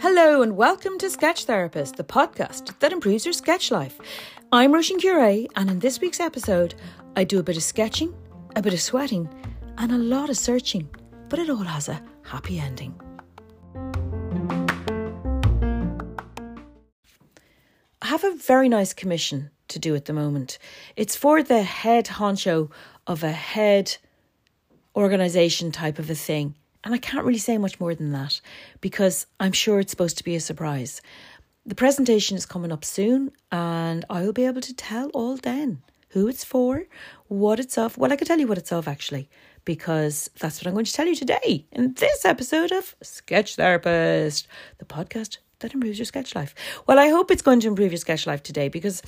Hello and welcome to Sketch Therapist, the podcast that improves your sketch life. I'm Roisin Cure, and in this week's episode, I do a bit of sketching, a bit of sweating, and a lot of searching, but it all has a happy ending. I have a very nice commission to do at the moment. It's for the head honcho of a head organization type of a thing. And I can't really say much more than that because I'm sure it's supposed to be a surprise. The presentation is coming up soon and I'll be able to tell all then who it's for, what it's of. Well, I can tell you what it's of actually because that's what I'm going to tell you today in this episode of Sketch Therapist, the podcast that improves your sketch life. Well, I hope it's going to improve your sketch life today because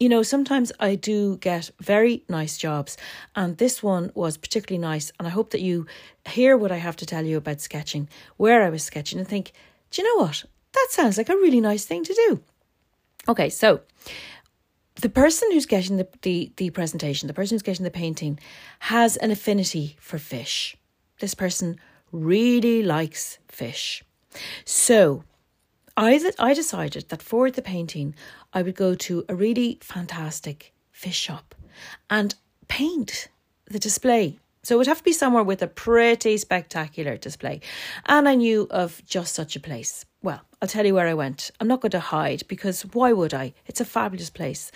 you know, sometimes I do get very nice jobs, and this one was particularly nice. And I hope that you hear what I have to tell you about sketching, where I was sketching, and think, do you know what? That sounds like a really nice thing to do. Okay, so the person who's getting the, the, the presentation, the person who's getting the painting, has an affinity for fish. This person really likes fish. So I, I decided that for the painting, I would go to a really fantastic fish shop and paint the display. So it would have to be somewhere with a pretty spectacular display. And I knew of just such a place. Well, I'll tell you where I went. I'm not going to hide because why would I? It's a fabulous place.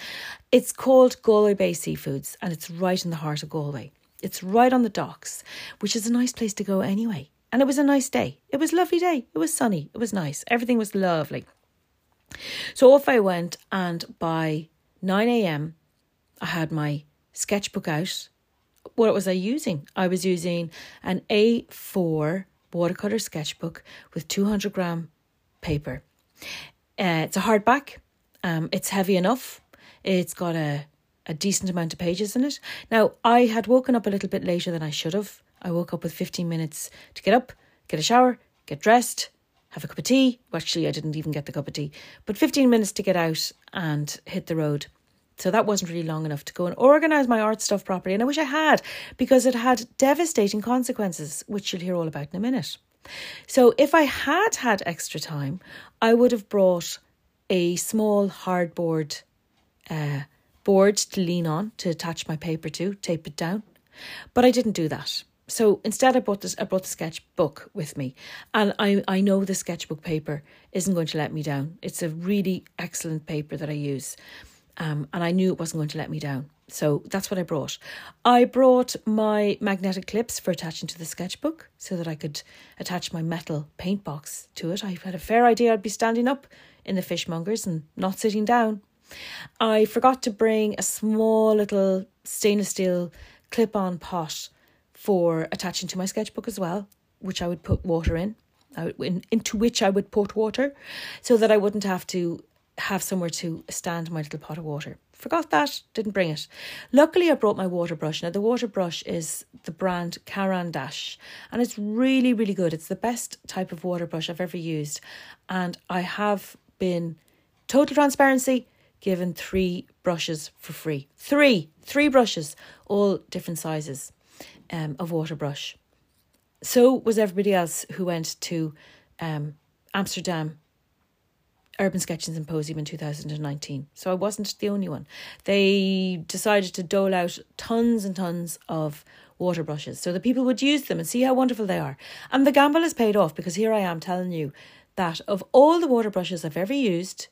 It's called Galway Bay Seafoods and it's right in the heart of Galway. It's right on the docks, which is a nice place to go anyway. And it was a nice day. It was a lovely day. It was sunny. It was nice. Everything was lovely. So off I went, and by 9 a.m., I had my sketchbook out. What was I using? I was using an A4 watercolour sketchbook with 200 gram paper. Uh, it's a hardback. Um, it's heavy enough. It's got a, a decent amount of pages in it. Now, I had woken up a little bit later than I should have. I woke up with 15 minutes to get up, get a shower, get dressed, have a cup of tea. Actually, I didn't even get the cup of tea, but 15 minutes to get out and hit the road. So that wasn't really long enough to go and organise my art stuff properly. And I wish I had, because it had devastating consequences, which you'll hear all about in a minute. So if I had had extra time, I would have brought a small hardboard uh, board to lean on to attach my paper to, tape it down. But I didn't do that. So instead, I brought this. I brought the sketchbook with me, and I I know the sketchbook paper isn't going to let me down. It's a really excellent paper that I use, um, and I knew it wasn't going to let me down. So that's what I brought. I brought my magnetic clips for attaching to the sketchbook so that I could attach my metal paint box to it. I had a fair idea I'd be standing up in the fishmongers and not sitting down. I forgot to bring a small little stainless steel clip on pot for attaching to my sketchbook as well, which I would put water in, in, into which I would put water, so that I wouldn't have to have somewhere to stand my little pot of water. Forgot that, didn't bring it. Luckily, I brought my water brush. Now, the water brush is the brand Caran d'Ache, and it's really, really good. It's the best type of water brush I've ever used, and I have been total transparency given three brushes for free. Three, three brushes, all different sizes um, of water brush. So was everybody else who went to um, Amsterdam Urban Sketching Symposium in 2019. So I wasn't the only one. They decided to dole out tons and tons of water brushes so that people would use them and see how wonderful they are. And the gamble has paid off because here I am telling you that of all the water brushes I've ever used,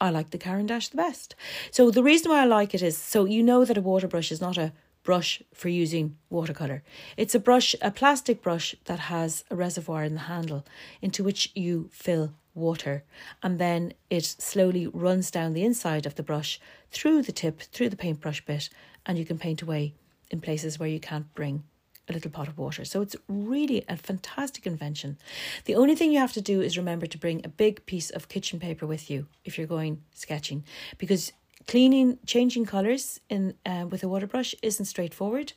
I like the Caran d'Ache the best. So the reason why I like it is so you know that a water brush is not a brush for using watercolour. It's a brush, a plastic brush that has a reservoir in the handle into which you fill water and then it slowly runs down the inside of the brush through the tip, through the paintbrush bit, and you can paint away in places where you can't bring a little pot of water. So it's really a fantastic invention. The only thing you have to do is remember to bring a big piece of kitchen paper with you if you're going sketching because Cleaning, changing colours in uh, with a water brush isn't straightforward.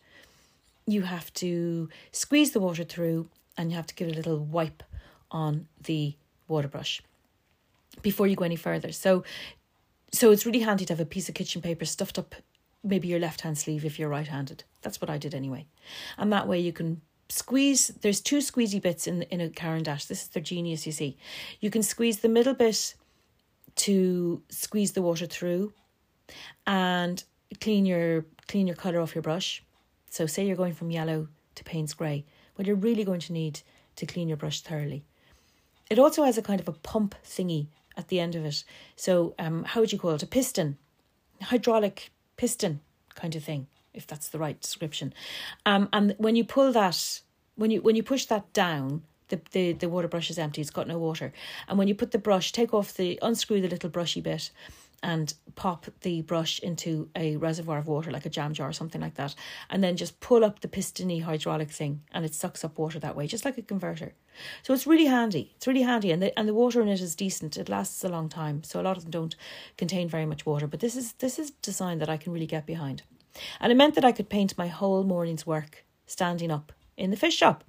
You have to squeeze the water through and you have to give it a little wipe on the water brush before you go any further. So, so it's really handy to have a piece of kitchen paper stuffed up maybe your left hand sleeve if you're right handed. That's what I did anyway. And that way you can squeeze there's two squeezy bits in in a Caran d'Ache. This is their genius, you see. You can squeeze the middle bit to squeeze the water through and clean your clean your colour off your brush. So say you're going from yellow to Payne's grey. Well you're really going to need to clean your brush thoroughly. It also has a kind of a pump thingy at the end of it. So um how would you call it? A piston. Hydraulic piston kind of thing if that's the right description. Um, and when you pull that, when you when you push that down, the, the, the water brush is empty, it's got no water. And when you put the brush, take off the, unscrew the little brushy bit and pop the brush into a reservoir of water, like a jam jar or something like that. And then just pull up the pistony hydraulic thing and it sucks up water that way, just like a converter. So it's really handy. It's really handy. And the, and the water in it is decent. It lasts a long time. So a lot of them don't contain very much water. But this is this is design that I can really get behind. And it meant that I could paint my whole morning's work standing up in the fish shop.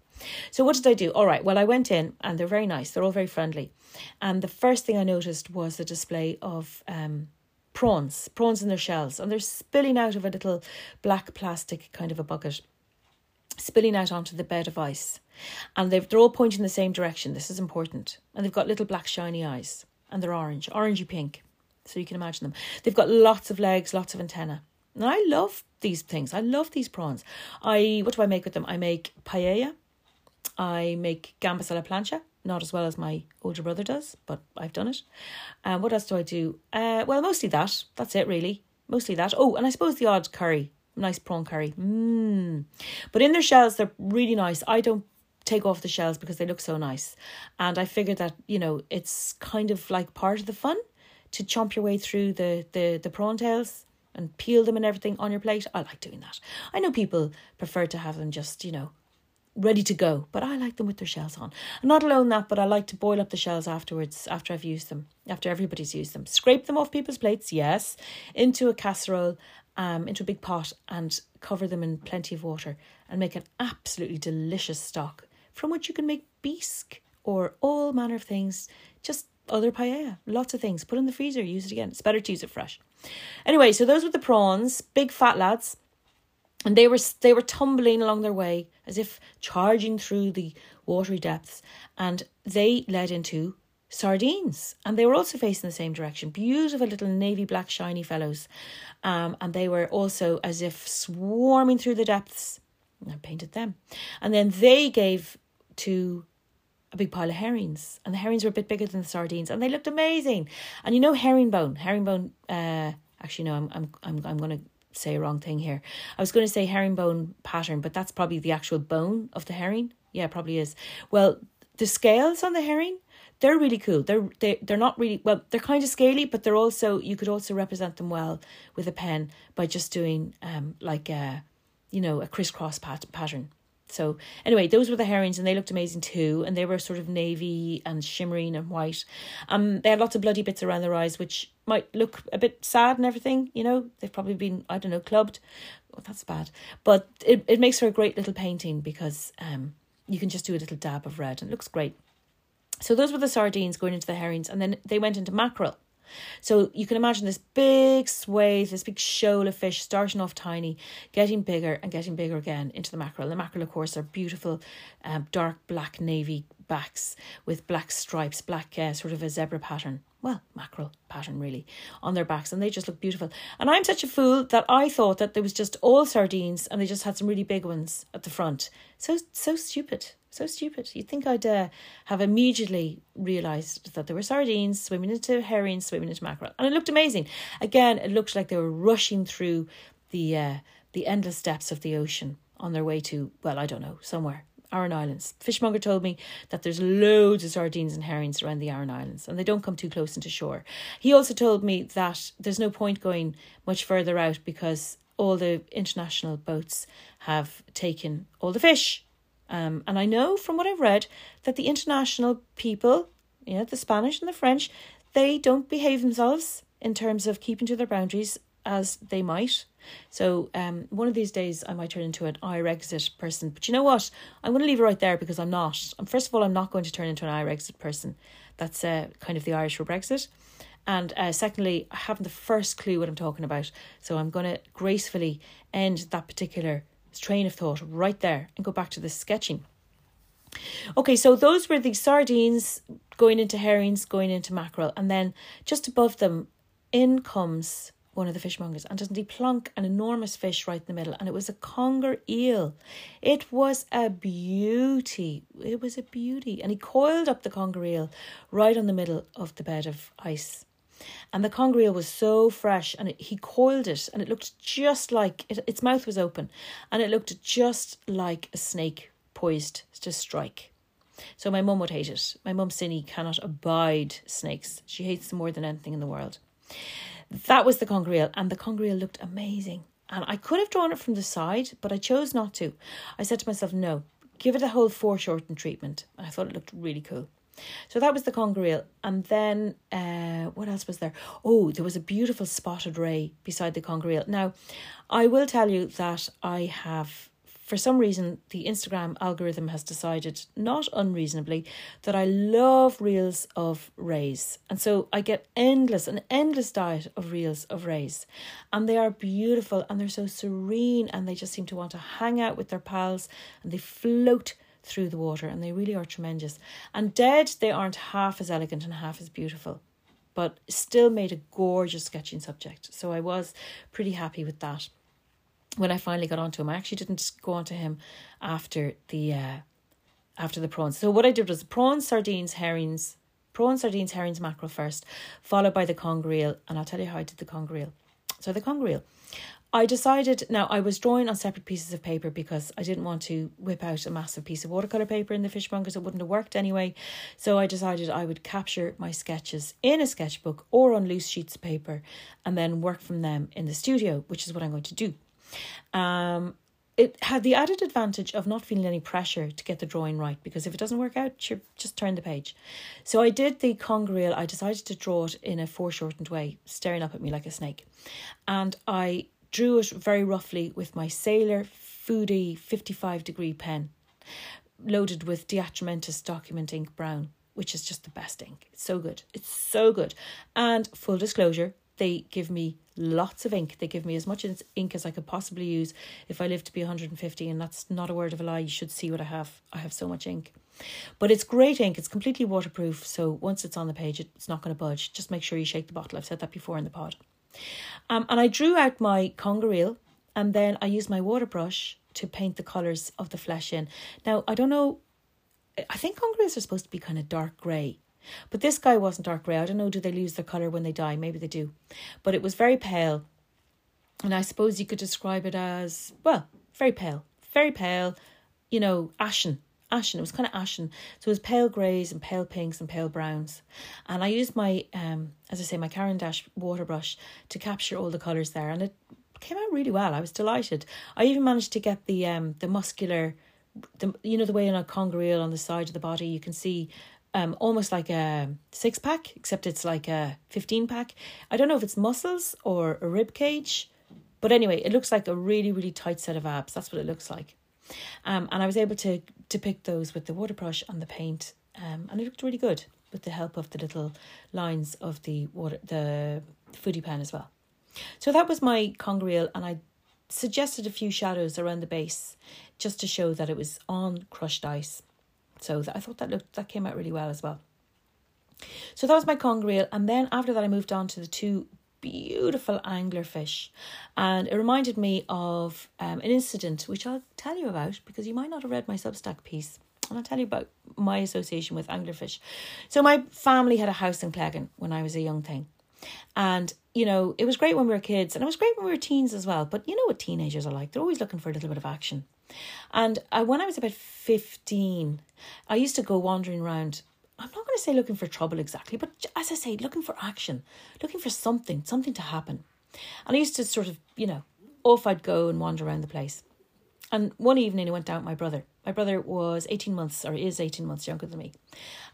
So what did I do? All right, well, I went in and they're very nice. They're all very friendly. And the first thing I noticed was a display of um, prawns, prawns in their shells. And they're spilling out of a little black plastic kind of a bucket, spilling out onto the bed of ice. And they're all pointing in the same direction. This is important. And they've got little black shiny eyes. And they're orange, orangey pink. So you can imagine them. They've got lots of legs, lots of antenna. And I love these things. I love these prawns. I what do I make with them? I make paella. I make gambas a la plancha. Not as well as my older brother does, but I've done it. And um, what else do I do? Uh, well, mostly that. That's it, really. Mostly that. Oh, and I suppose the odd curry, nice prawn curry. Mmm. But in their shells, they're really nice. I don't take off the shells because they look so nice, and I figured that you know it's kind of like part of the fun to chomp your way through the the the prawn tails and peel them and everything on your plate. I like doing that. I know people prefer to have them just, you know, ready to go, but I like them with their shells on. And not alone that, but I like to boil up the shells afterwards, after I've used them, after everybody's used them. Scrape them off people's plates, yes, into a casserole, um, into a big pot, and cover them in plenty of water, and make an absolutely delicious stock from which you can make bisque or all manner of things. Just other paella, lots of things. Put in the freezer, use it again. It's better to use it fresh. Anyway, so those were the prawns, big fat lads, and they were they were tumbling along their way as if charging through the watery depths, and they led into sardines, and they were also facing the same direction. Beautiful little navy black shiny fellows, um, and they were also as if swarming through the depths. I painted them, and then they gave to a big pile of herrings, and the herrings were a bit bigger than the sardines, and they looked amazing. And you know herringbone, herringbone. Uh, actually, no, I'm I'm I'm I'm going to say a wrong thing here. I was going to say herringbone pattern, but that's probably the actual bone of the herring. Yeah, probably is. Well, the scales on the herring, they're really cool. They're they they're not really well. They're kind of scaly, but they're also you could also represent them well with a pen by just doing um like a you know a crisscross pat- pattern. So anyway, those were the herrings and they looked amazing too. And they were sort of navy and shimmering and white. Um, they had lots of bloody bits around their eyes, which might look a bit sad and everything. You know, they've probably been I don't know clubbed. Oh, that's bad, but it it makes for a great little painting because um you can just do a little dab of red and it looks great. So those were the sardines going into the herrings, and then they went into mackerel. So you can imagine this big swathe, this big shoal of fish starting off tiny, getting bigger and getting bigger again into the mackerel. The mackerel, of course, are beautiful um, dark black navy backs with black stripes, black uh, sort of a zebra pattern. Well, mackerel pattern really on their backs, and they just look beautiful. And I'm such a fool that I thought that there was just all sardines and they just had some really big ones at the front. So so stupid. So stupid. You'd think I'd uh, have immediately realised that there were sardines swimming into herrings, swimming into mackerel. And it looked amazing. Again, it looked like they were rushing through the uh, the endless depths of the ocean on their way to, well, I don't know, somewhere. Aran Islands. Fishmonger told me that there's loads of sardines and herrings around the Aran Islands and they don't come too close into shore. He also told me that there's no point going much further out because all the international boats have taken all the fish um, and I know from what I've read that the international people, you know, the Spanish and the French, they don't behave themselves in terms of keeping to their boundaries as they might. So um, one of these days I might turn into an Irexit person. But you know what? I'm going to leave it right there because I'm not. And first of all, I'm not going to turn into an Irexit person. That's uh, kind of the Irish for Brexit. And uh, secondly, I haven't the first clue what I'm talking about. So I'm going to gracefully end that particular train of thought right there and go back to the sketching. Okay, so those were the sardines going into herrings, going into mackerel, and then just above them, in comes one of the fishmongers, and doesn't he plunk an enormous fish right in the middle? And it was a conger eel. It was a beauty. It was a beauty. And he coiled up the conger eel right on the middle of the bed of ice. And the conger eel was so fresh, and it, he coiled it, and it looked just like it, its mouth was open, and it looked just like a snake poised to strike. So my mum would hate it. My mum Cindy cannot abide snakes. She hates them more than anything in the world. That was the conger eel, and the conger eel looked amazing. And I could have drawn it from the side, but I chose not to. I said to myself, no, give it a whole foreshortened treatment. I thought it looked really cool. So that was the conger eel. And then uh, what else was there? Oh, there was a beautiful spotted ray beside the conger eel. Now, I will tell you that I have for some reason, the Instagram algorithm has decided, not unreasonably, that I love reels of rays. And so I get endless, an endless diet of reels of rays. And they are beautiful and they're so serene and they just seem to want to hang out with their pals and they float through the water and they really are tremendous. And dead, they aren't half as elegant and half as beautiful, but still made a gorgeous sketching subject. So I was pretty happy with that when I finally got onto him, I actually didn't go onto him after the uh, after the prawns. So what I did was prawns, sardines, herrings, prawns, sardines, herrings, mackerel first, followed by the conger eel, and I'll tell you how I did the conger eel. So the conger eel. I decided now I was drawing on separate pieces of paper because I didn't want to whip out a massive piece of watercolor paper in the fishmongers. It wouldn't have worked anyway. So I decided I would capture my sketches in a sketchbook or on loose sheets of paper and then work from them in the studio, which is what I'm going to do. Um, it had the added advantage of not feeling any pressure to get the drawing right because if it doesn't work out, you just turn the page. So I did the conger eel. I decided to draw it in a foreshortened way, staring up at me like a snake, and I drew it very roughly with my Sailor Fude fifty five degree pen, loaded with De Atramentis document ink brown, which is just the best ink. It's so good. It's so good. And full disclosure, they give me lots of ink. They give me as much ink as I could possibly use if I live to be 150, and that's not a word of a lie. You should see what I have. I have so much ink. But it's great ink. It's completely waterproof. So once it's on the page, it's not going to budge. Just make sure you shake the bottle. I've said that before in the pod. Um, and I drew out my conger and then I used my water brush to paint the colours of the flesh in. Now, I don't know, I think conger are supposed to be kind of dark grey. But this guy wasn't dark grey. I don't know, do they lose their colour when they die? Maybe they do. But it was very pale. And I suppose you could describe it as, well, very pale. Very pale, you know, ashen. Ashen. It was kind of ashen. So it was pale greys and pale pinks and pale browns. And I used my, um, as I say, my Caran d'Ache water brush to capture all the colours there. And it came out really well. I was delighted. I even managed to get the um the muscular the you know the way in a conger eel on the side of the body you can see um almost like a six pack, except it's like a fifteen pack. I don't know if it's muscles or a rib cage, but anyway, it looks like a really really tight set of abs. That's what it looks like. Um, and I was able to depict those with the water brush and the paint, um, and it looked really good with the help of the little lines of the water the Fude pen as well. So that was my conger eel, and I suggested a few shadows around the base just to show that it was on crushed ice. So I thought that looked that came out really well as well. So that was my conger eel, and then after that I moved on to the two beautiful anglerfish, and it reminded me of um, an incident which I'll tell you about because you might not have read my Substack piece. And I'll tell you about my association with anglerfish. So my family had a house in Cleggan when I was a young thing. And, you know, it was great when we were kids and it was great when we were teens as well. But you know what teenagers are like? They're always looking for a little bit of action. And when I was about 15, I used to go wandering around. I'm not going to say looking for trouble exactly, but as I say, looking for action, looking for something, something to happen. And I used to sort of, you know, off I'd go and wander around the place. And one evening I went down with my brother. My brother was 18 months or is 18 months younger than me.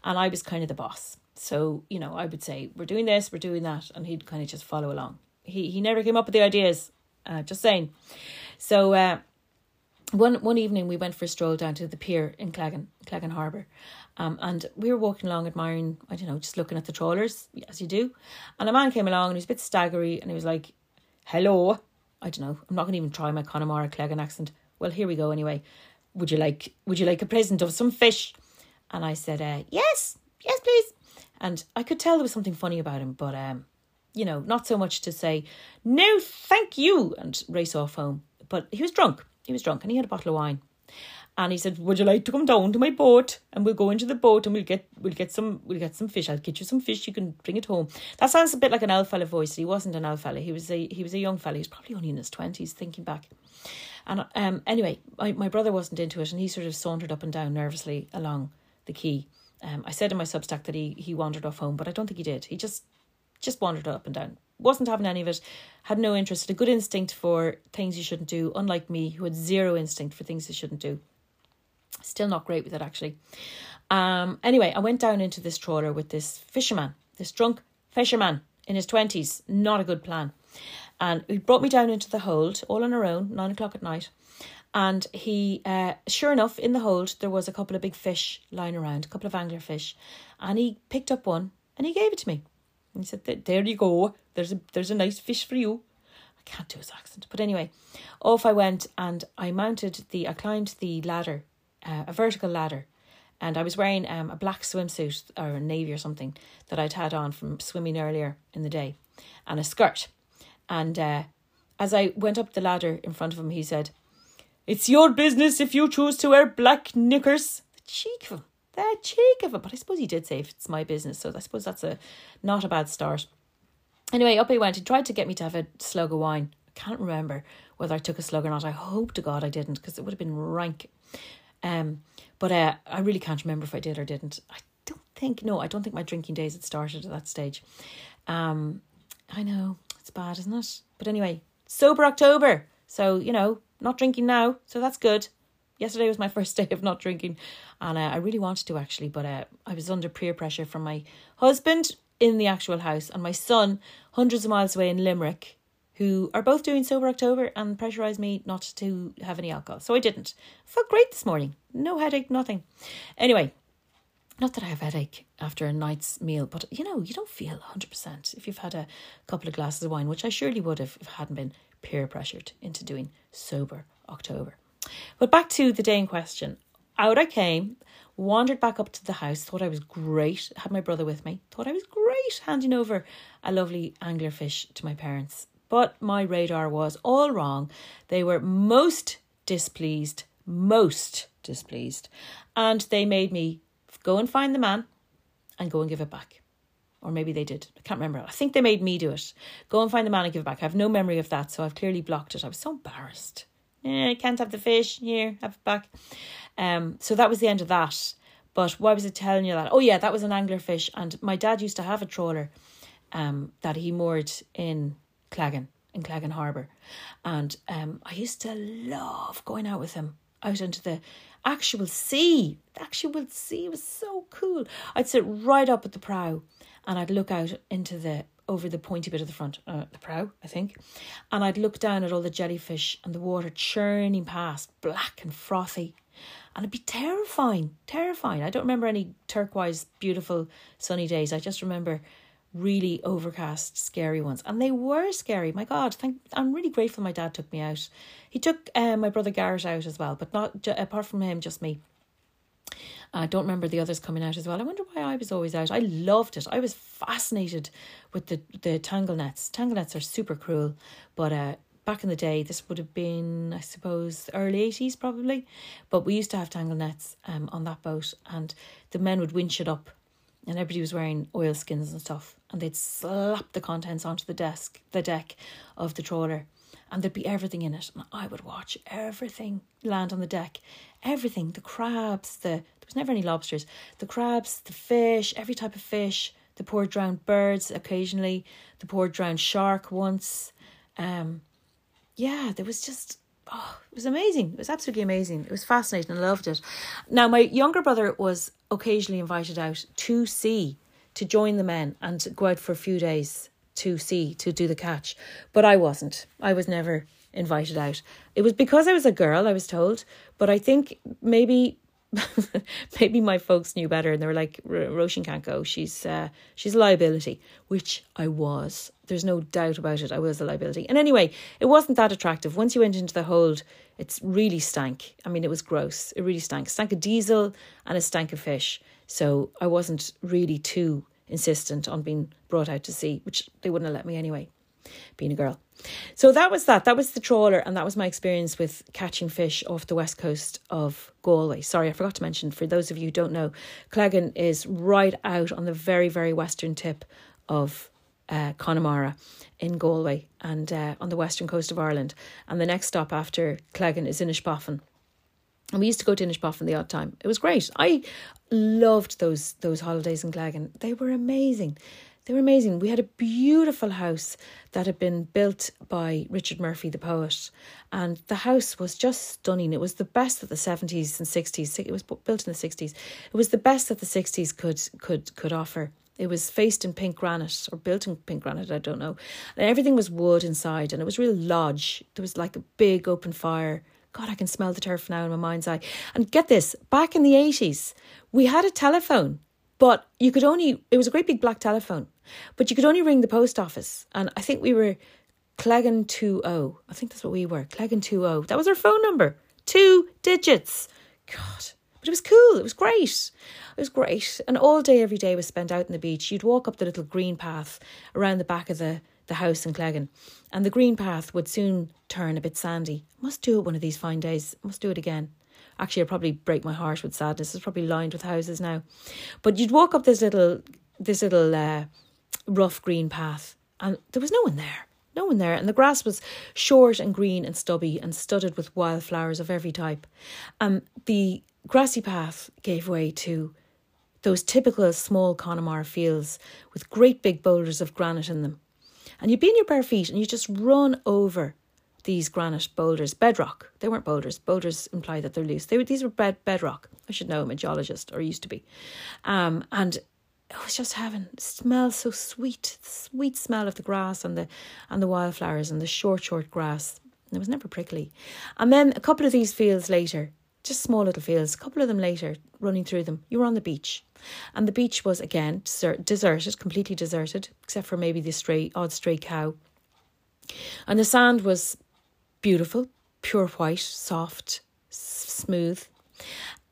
And I was kind of the boss. So, you know, I would say, we're doing this, we're doing that. And he'd kind of just follow along. He, he never came up with the ideas, uh, just saying. So, uh, one one evening we went for a stroll down to the pier in Cleggan, Cleggan Harbour. Um, and we were walking along admiring, I don't know, just looking at the trawlers, as you do. And a man came along and he was a bit staggery and he was like, Hello. I don't know. I'm not gonna even try my Connemara Cleggan accent. Well, here we go anyway. Would you like would you like a present of some fish? And I said, uh, Yes, yes, please. And I could tell there was something funny about him, but um, you know, not so much to say, No, thank you and race off home. But he was drunk he was drunk and he had a bottle of wine. And he said, Would you like to come down to my boat? And we'll go into the boat and we'll get we'll get some we'll get some fish. I'll get you some fish, you can bring it home. That sounds a bit like an old fella voice. He wasn't an old fella. He was a he was a young fella. He was probably only in his twenties, thinking back. And um anyway, my, my brother wasn't into it and he sort of sauntered up and down nervously along the quay. Um I said in my substack that he he wandered off home, but I don't think he did. He just just wandered up and down, wasn't having any of it, had no interest, a good instinct for things you shouldn't do, unlike me, who had zero instinct for things you shouldn't do. Still not great with it, actually. Um, anyway, I went down into this trawler with this fisherman, this drunk fisherman in his 20s. Not a good plan. And he brought me down into the hold, all on our own, nine o'clock at night. And he, uh, sure enough, in the hold, there was a couple of big fish lying around, a couple of angler fish. And he picked up one and he gave it to me. And he said, "There you go. There's a there's a nice fish for you." I can't do his accent, but anyway, off I went and I mounted the I climbed the ladder, uh, a vertical ladder, and I was wearing um, a black swimsuit or a navy or something that I'd had on from swimming earlier in the day, and a skirt. And uh, as I went up the ladder in front of him, he said, "It's your business if you choose to wear black knickers." The cheek of him the cheek of it. But I suppose he did say if it's my business, so I suppose that's a not a bad start. Anyway, up he went. He tried to get me to have a slug of wine. I can't remember whether I took a slug or not. I hope to God I didn't, because it would have been rank. Um, but uh, I really can't remember if I did or didn't. I don't think no, I don't think my drinking days had started at that stage. Um, I know it's bad, isn't it? But anyway, sober October. So you know, not drinking now, so that's good. Yesterday was my first day of not drinking, and uh, I really wanted to actually, but uh, I was under peer pressure from my husband in the actual house and my son hundreds of miles away in Limerick, who are both doing sober October and pressurised me not to have any alcohol. So I didn't. I felt great this morning. No headache, nothing. Anyway, not that I have headache after a night's meal, but you know, you don't feel 100% if you've had a couple of glasses of wine, which I surely would have if I hadn't been peer pressured into doing sober October. But back to the day in question. Out I came, wandered back up to the house, thought I was great, had my brother with me, thought I was great handing over a lovely angler fish to my parents. But my radar was all wrong. They were most displeased, most displeased. And they made me go and find the man and go and give it back. Or maybe they did. I can't remember. I think they made me do it. Go and find the man and give it back. I have no memory of that, so I've clearly blocked it. I was so embarrassed. Eh, can't have the fish. Here, have it back. Um, so that was the end of that. But why was I telling you that? Oh yeah, that was an angler fish, and my dad used to have a trawler, um, that he moored in Cleggan in Cleggan Harbour, and um, I used to love going out with him out into the actual sea. The actual sea was so cool. I'd sit right up at the prow, and I'd look out into the over the pointy bit of the front, uh, the prow, I think, and I'd look down at all the jellyfish and the water churning past, black and frothy, and it'd be terrifying, terrifying. I don't remember any turquoise, beautiful, sunny days. I just remember really overcast, scary ones, and they were scary. My God, thank I'm really grateful my dad took me out. He took uh, my brother Garrett out as well, but not apart from him, just me. I don't remember the others coming out as well. I wonder why I was always out. I loved it. I was fascinated with the the tangle nets. Tangle nets are super cruel, but uh, back in the day, this would have been, I suppose, early eighties probably. But we used to have tangle nets um on that boat, and the men would winch it up, and everybody was wearing oilskins and stuff, and they'd slap the contents onto the desk, the deck of the trawler and there'd be everything in it. And I would watch everything land on the deck. Everything, the crabs, the there was never any lobsters, the crabs, the fish, every type of fish, the poor drowned birds occasionally, the poor drowned shark once. Um yeah, there was just oh, it was amazing. It was absolutely amazing. It was fascinating. I loved it. Now my younger brother was occasionally invited out to sea to join the men and go out for a few days to see to do the catch, but I wasn't. I was never invited out. It was because I was a girl, I was told, but I think maybe maybe my folks knew better and they were like Roisin can't go. She's uh, she's a liability which I was. There's no doubt about it. I was a liability. And anyway it wasn't that attractive. Once you went into the hold it's really stank. I mean it was gross. It really stank. Stank of diesel and it stank of fish. So I wasn't really too insistent on being brought out to sea which they wouldn't have let me anyway being a girl. So that was that. That was the trawler, and that was my experience with catching fish off the west coast of Galway. Sorry, I forgot to mention, for those of you who don't know, Cleggan is right out on the very, very western tip of uh, Connemara in Galway and uh, on the western coast of Ireland. And the next stop after Cleggan is Inishbofin. And we used to go to Inishbofin the odd time. It was great. I loved those those holidays in Cleggan. They were amazing. They were amazing. We had a beautiful house that had been built by Richard Murphy, the poet, and the house was just stunning. It was the best that the seventies and sixties. It was built in the sixties. It was the best that the sixties could could could offer. It was faced in pink granite or built in pink granite, I don't know. And everything was wood inside, and it was real lodge. There was like a big open fire. God, I can smell the turf now in my mind's eye. And get this, back in the 80s, we had a telephone, but you could only, it was a great big black telephone. But you could only ring the post office. And I think we were Cleggan 20. I think that's what we were. Cleggan 20. That was our phone number. Two digits. God. But it was cool. It was great. It was great. And all day, every day was spent out on the beach. You'd walk up the little green path around the back of the, the house in Cleggan. And the green path would soon turn a bit sandy. Must do it one of these fine days. Must do it again. Actually, I'd probably break my heart with sadness. It's probably lined with houses now. But you'd walk up this little, this little uh, rough green path, and there was no one there. No one there, and the grass was short and green and stubby and studded with wildflowers of every type. Um, the grassy path gave way to those typical small Connemara fields with great big boulders of granite in them. And you'd be in your bare feet and you just run over these granite boulders, bedrock. They weren't boulders. Boulders imply that they're loose. They were, these were bed, bedrock. I should know, I'm a geologist, or used to be. Um, and Oh, it was just heaven. It smells so sweet, the sweet smell of the grass and the and the wildflowers and the short, short grass. And it was never prickly. And then a couple of these fields later, just small little fields, a couple of them later, running through them, you were on the beach. And the beach was again deserted, completely deserted, except for maybe the stray odd stray cow. And the sand was beautiful, pure white, soft, smooth.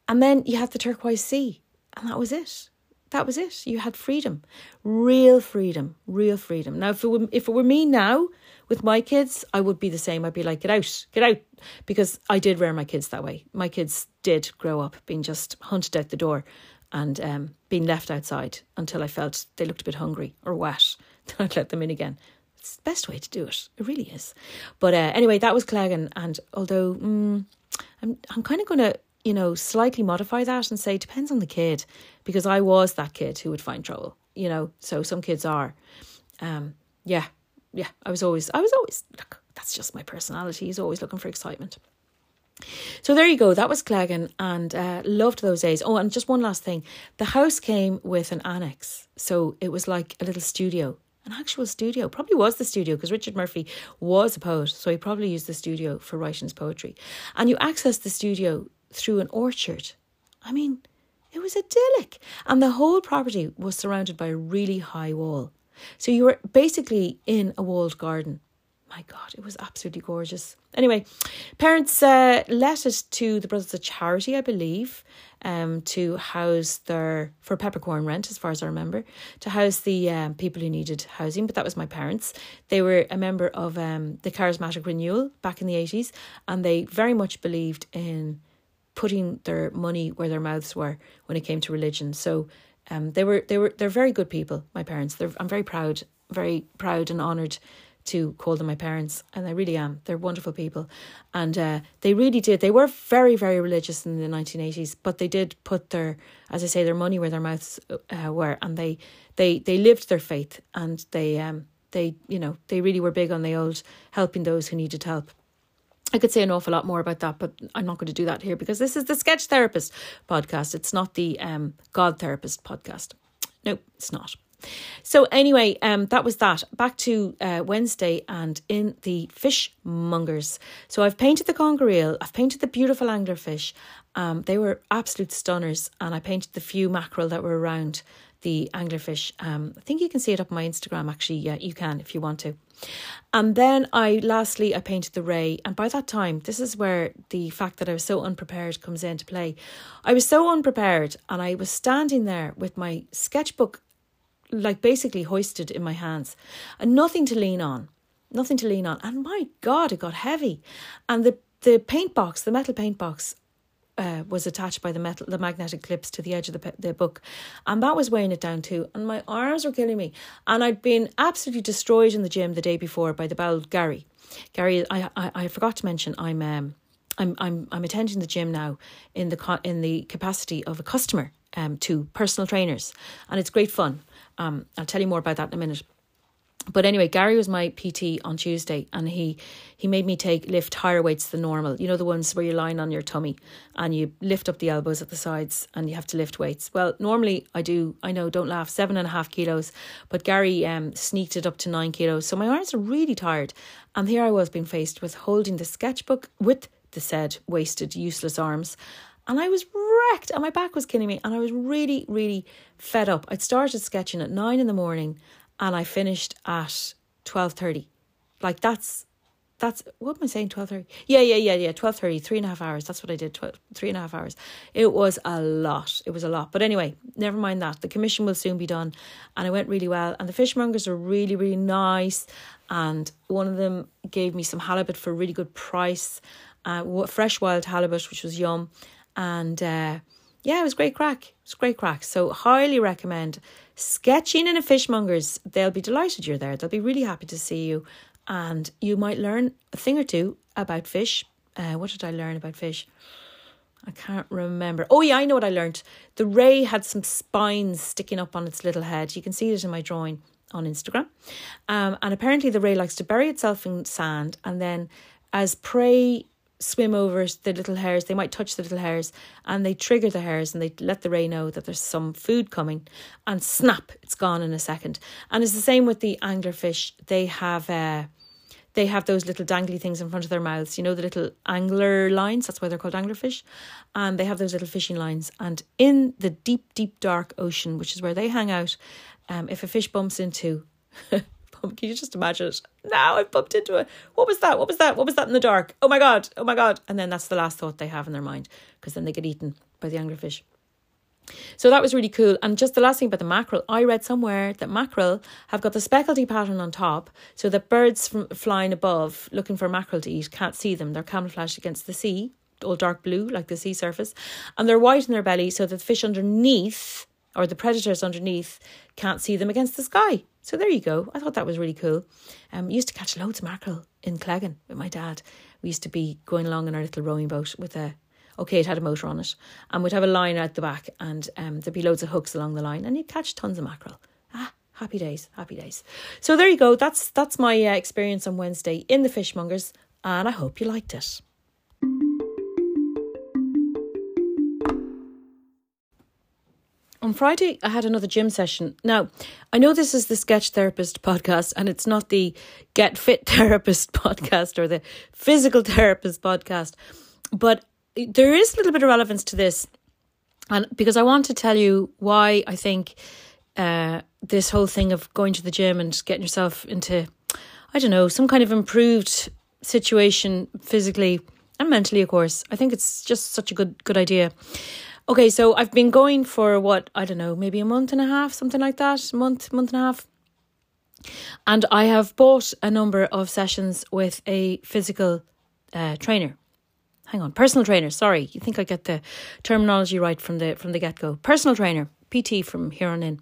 And then you had the turquoise sea, and that was it that was it. You had freedom, real freedom, real freedom. Now, if it were, if it were me now with my kids, I would be the same. I'd be like, get out, get out, because I did rear my kids that way. My kids did grow up being just hunted out the door and um, being left outside until I felt they looked a bit hungry or wet. Then I'd let them in again. It's the best way to do it. It really is. But uh, anyway, that was Cleggan, and although mm, I'm, I'm kind of going to you know, slightly modify that and say depends on the kid because I was that kid who would find trouble, you know. So some kids are. Um, yeah, yeah. I was always, I was always. Look, that's just my personality. He's always looking for excitement. So there you go. That was Cleggan and uh, loved those days. Oh, and just one last thing. The house came with an annex. So it was like a little studio, an actual studio. Probably was the studio because Richard Murphy was a poet. So he probably used the studio for writing his poetry. And you access the studio through an orchard. I mean, it was idyllic. And the whole property was surrounded by a really high wall. So you were basically in a walled garden. My God, it was absolutely gorgeous. Anyway, parents uh, let it to the Brothers of Charity, I believe, um, to house their, for peppercorn rent, as far as I remember, to house the um, people who needed housing. But that was my parents. They were a member of um, the Charismatic Renewal back in the 80s, and they very much believed in putting their money where their mouths were when it came to religion. So um, they were they were they're very good people. My parents. They're, I'm very proud, very proud and honoured to call them my parents, and I really am. They're wonderful people, and uh, they really did. They were very, very religious in the 1980s, but they did put their, as I say, their money where their mouths uh, were, and they they they lived their faith, and they um they you know they really were big on the old helping those who needed help. I could say an awful lot more about that, but I'm not going to do that here because this is the Sketch Therapist podcast. It's not the um, God Therapist podcast. No, it's not. So anyway, um, that was that. Back to uh, Wednesday and in the fishmongers. So I've painted the conger eel. I've painted the beautiful anglerfish. Um, they were absolute stunners, and I painted the few mackerel that were around the anglerfish. Um, I think you can see it up on my Instagram. Actually, yeah, you can if you want to. And then I lastly I painted the ray, and by that time, this is where the fact that I was so unprepared comes into play. I was so unprepared, and I was standing there with my sketchbook, like basically hoisted in my hands, and nothing to lean on, nothing to lean on. And my God, it got heavy, and the the paint box, the metal paint box, uh, was attached by the metal, the magnetic clips to the edge of the the book, and that was weighing it down too. And my arms were killing me. And I'd been absolutely destroyed in the gym the day before by the bowel Gary. Gary, I, I I forgot to mention I'm um I'm I'm I'm attending the gym now in the in the capacity of a customer um to personal trainers, and it's great fun. Um, I'll tell you more about that in a minute but anyway, Gary was my PT on Tuesday, and he he made me take lift higher weights than normal. You know the ones where you're lying on your tummy and you lift up the elbows at the sides, and you have to lift weights. Well, normally I do. I know, don't laugh. Seven and a half kilos, but Gary um sneaked it up to nine kilos. So my arms are really tired, and here I was being faced with holding the sketchbook with the said wasted, useless arms, and I was wrecked, and my back was killing me, and I was really, really fed up. I'd started sketching at nine in the morning and I finished at twelve thirty. Like that's that's what am I saying? Twelve thirty. Yeah, yeah, yeah, yeah. Twelve thirty. Three and a half hours. That's what I did. 12, three and a half hours. It was a lot. It was a lot. But anyway, never mind that. The commission will soon be done, and it went really well. And the fishmongers are really, really nice. And one of them gave me some halibut for a really good price, uh, fresh wild halibut, which was yum. And uh, yeah, it was great crack. It was great crack. So highly recommend sketching in a fishmonger's. They'll be delighted you're there. They'll be really happy to see you, and you might learn a thing or two about fish. Uh, what did I learn about fish? I can't remember. Oh yeah, I know what I learned. The ray had some spines sticking up on its little head. You can see it in my drawing on Instagram. Um, and apparently the ray likes to bury itself in sand and then as prey swim over the little hairs. They might touch the little hairs and they trigger the hairs and they let the ray know that there's some food coming and snap, it's gone in a second. And it's the same with the anglerfish. They have uh, they have those little dangly things in front of their mouths, you know, the little angler lines, that's why they're called anglerfish. And they have those little fishing lines. And in the deep, deep, dark ocean, which is where they hang out, um, if a fish bumps into Can you just imagine it? Now I bumped into it. What was that? What was that? What was that in the dark? Oh my God. Oh my God. And then that's the last thought they have in their mind because then they get eaten by the anglerfish. So that was really cool. And just the last thing about the mackerel, I read somewhere that mackerel have got the speckledy pattern on top so that birds from flying above looking for mackerel to eat can't see them. They're camouflaged against the sea, all dark blue like the sea surface. And they're white in their belly so that the fish underneath or the predators underneath can't see them against the sky. So there you go. I thought that was really cool. Um, used to catch loads of mackerel in Cleggan with my dad. We used to be going along in our little rowing boat with a okay, it had a motor on it, and we'd have a line out the back, and um, there'd be loads of hooks along the line, and you'd catch tons of mackerel. Ah, happy days, happy days. So there you go. That's that's my uh, experience on Wednesday in the fishmongers, and I hope you liked it. On Friday, I had another gym session. Now, I know this is the Sketch Therapist podcast and it's not the Get Fit Therapist podcast or the Physical Therapist podcast, but there is a little bit of relevance to this. And because I want to tell you why I think uh, this whole thing of going to the gym and getting yourself into, I don't know, some kind of improved situation physically and mentally, of course, I think it's just such a good good idea. Okay, so I've been going for what, I don't know, maybe a month and a half, something like that, month, month and a half. And I have bought a number of sessions with a physical uh, trainer. Hang on, personal trainer. Sorry, you think I get the terminology right from the from the get go. Personal trainer, PT from here on in,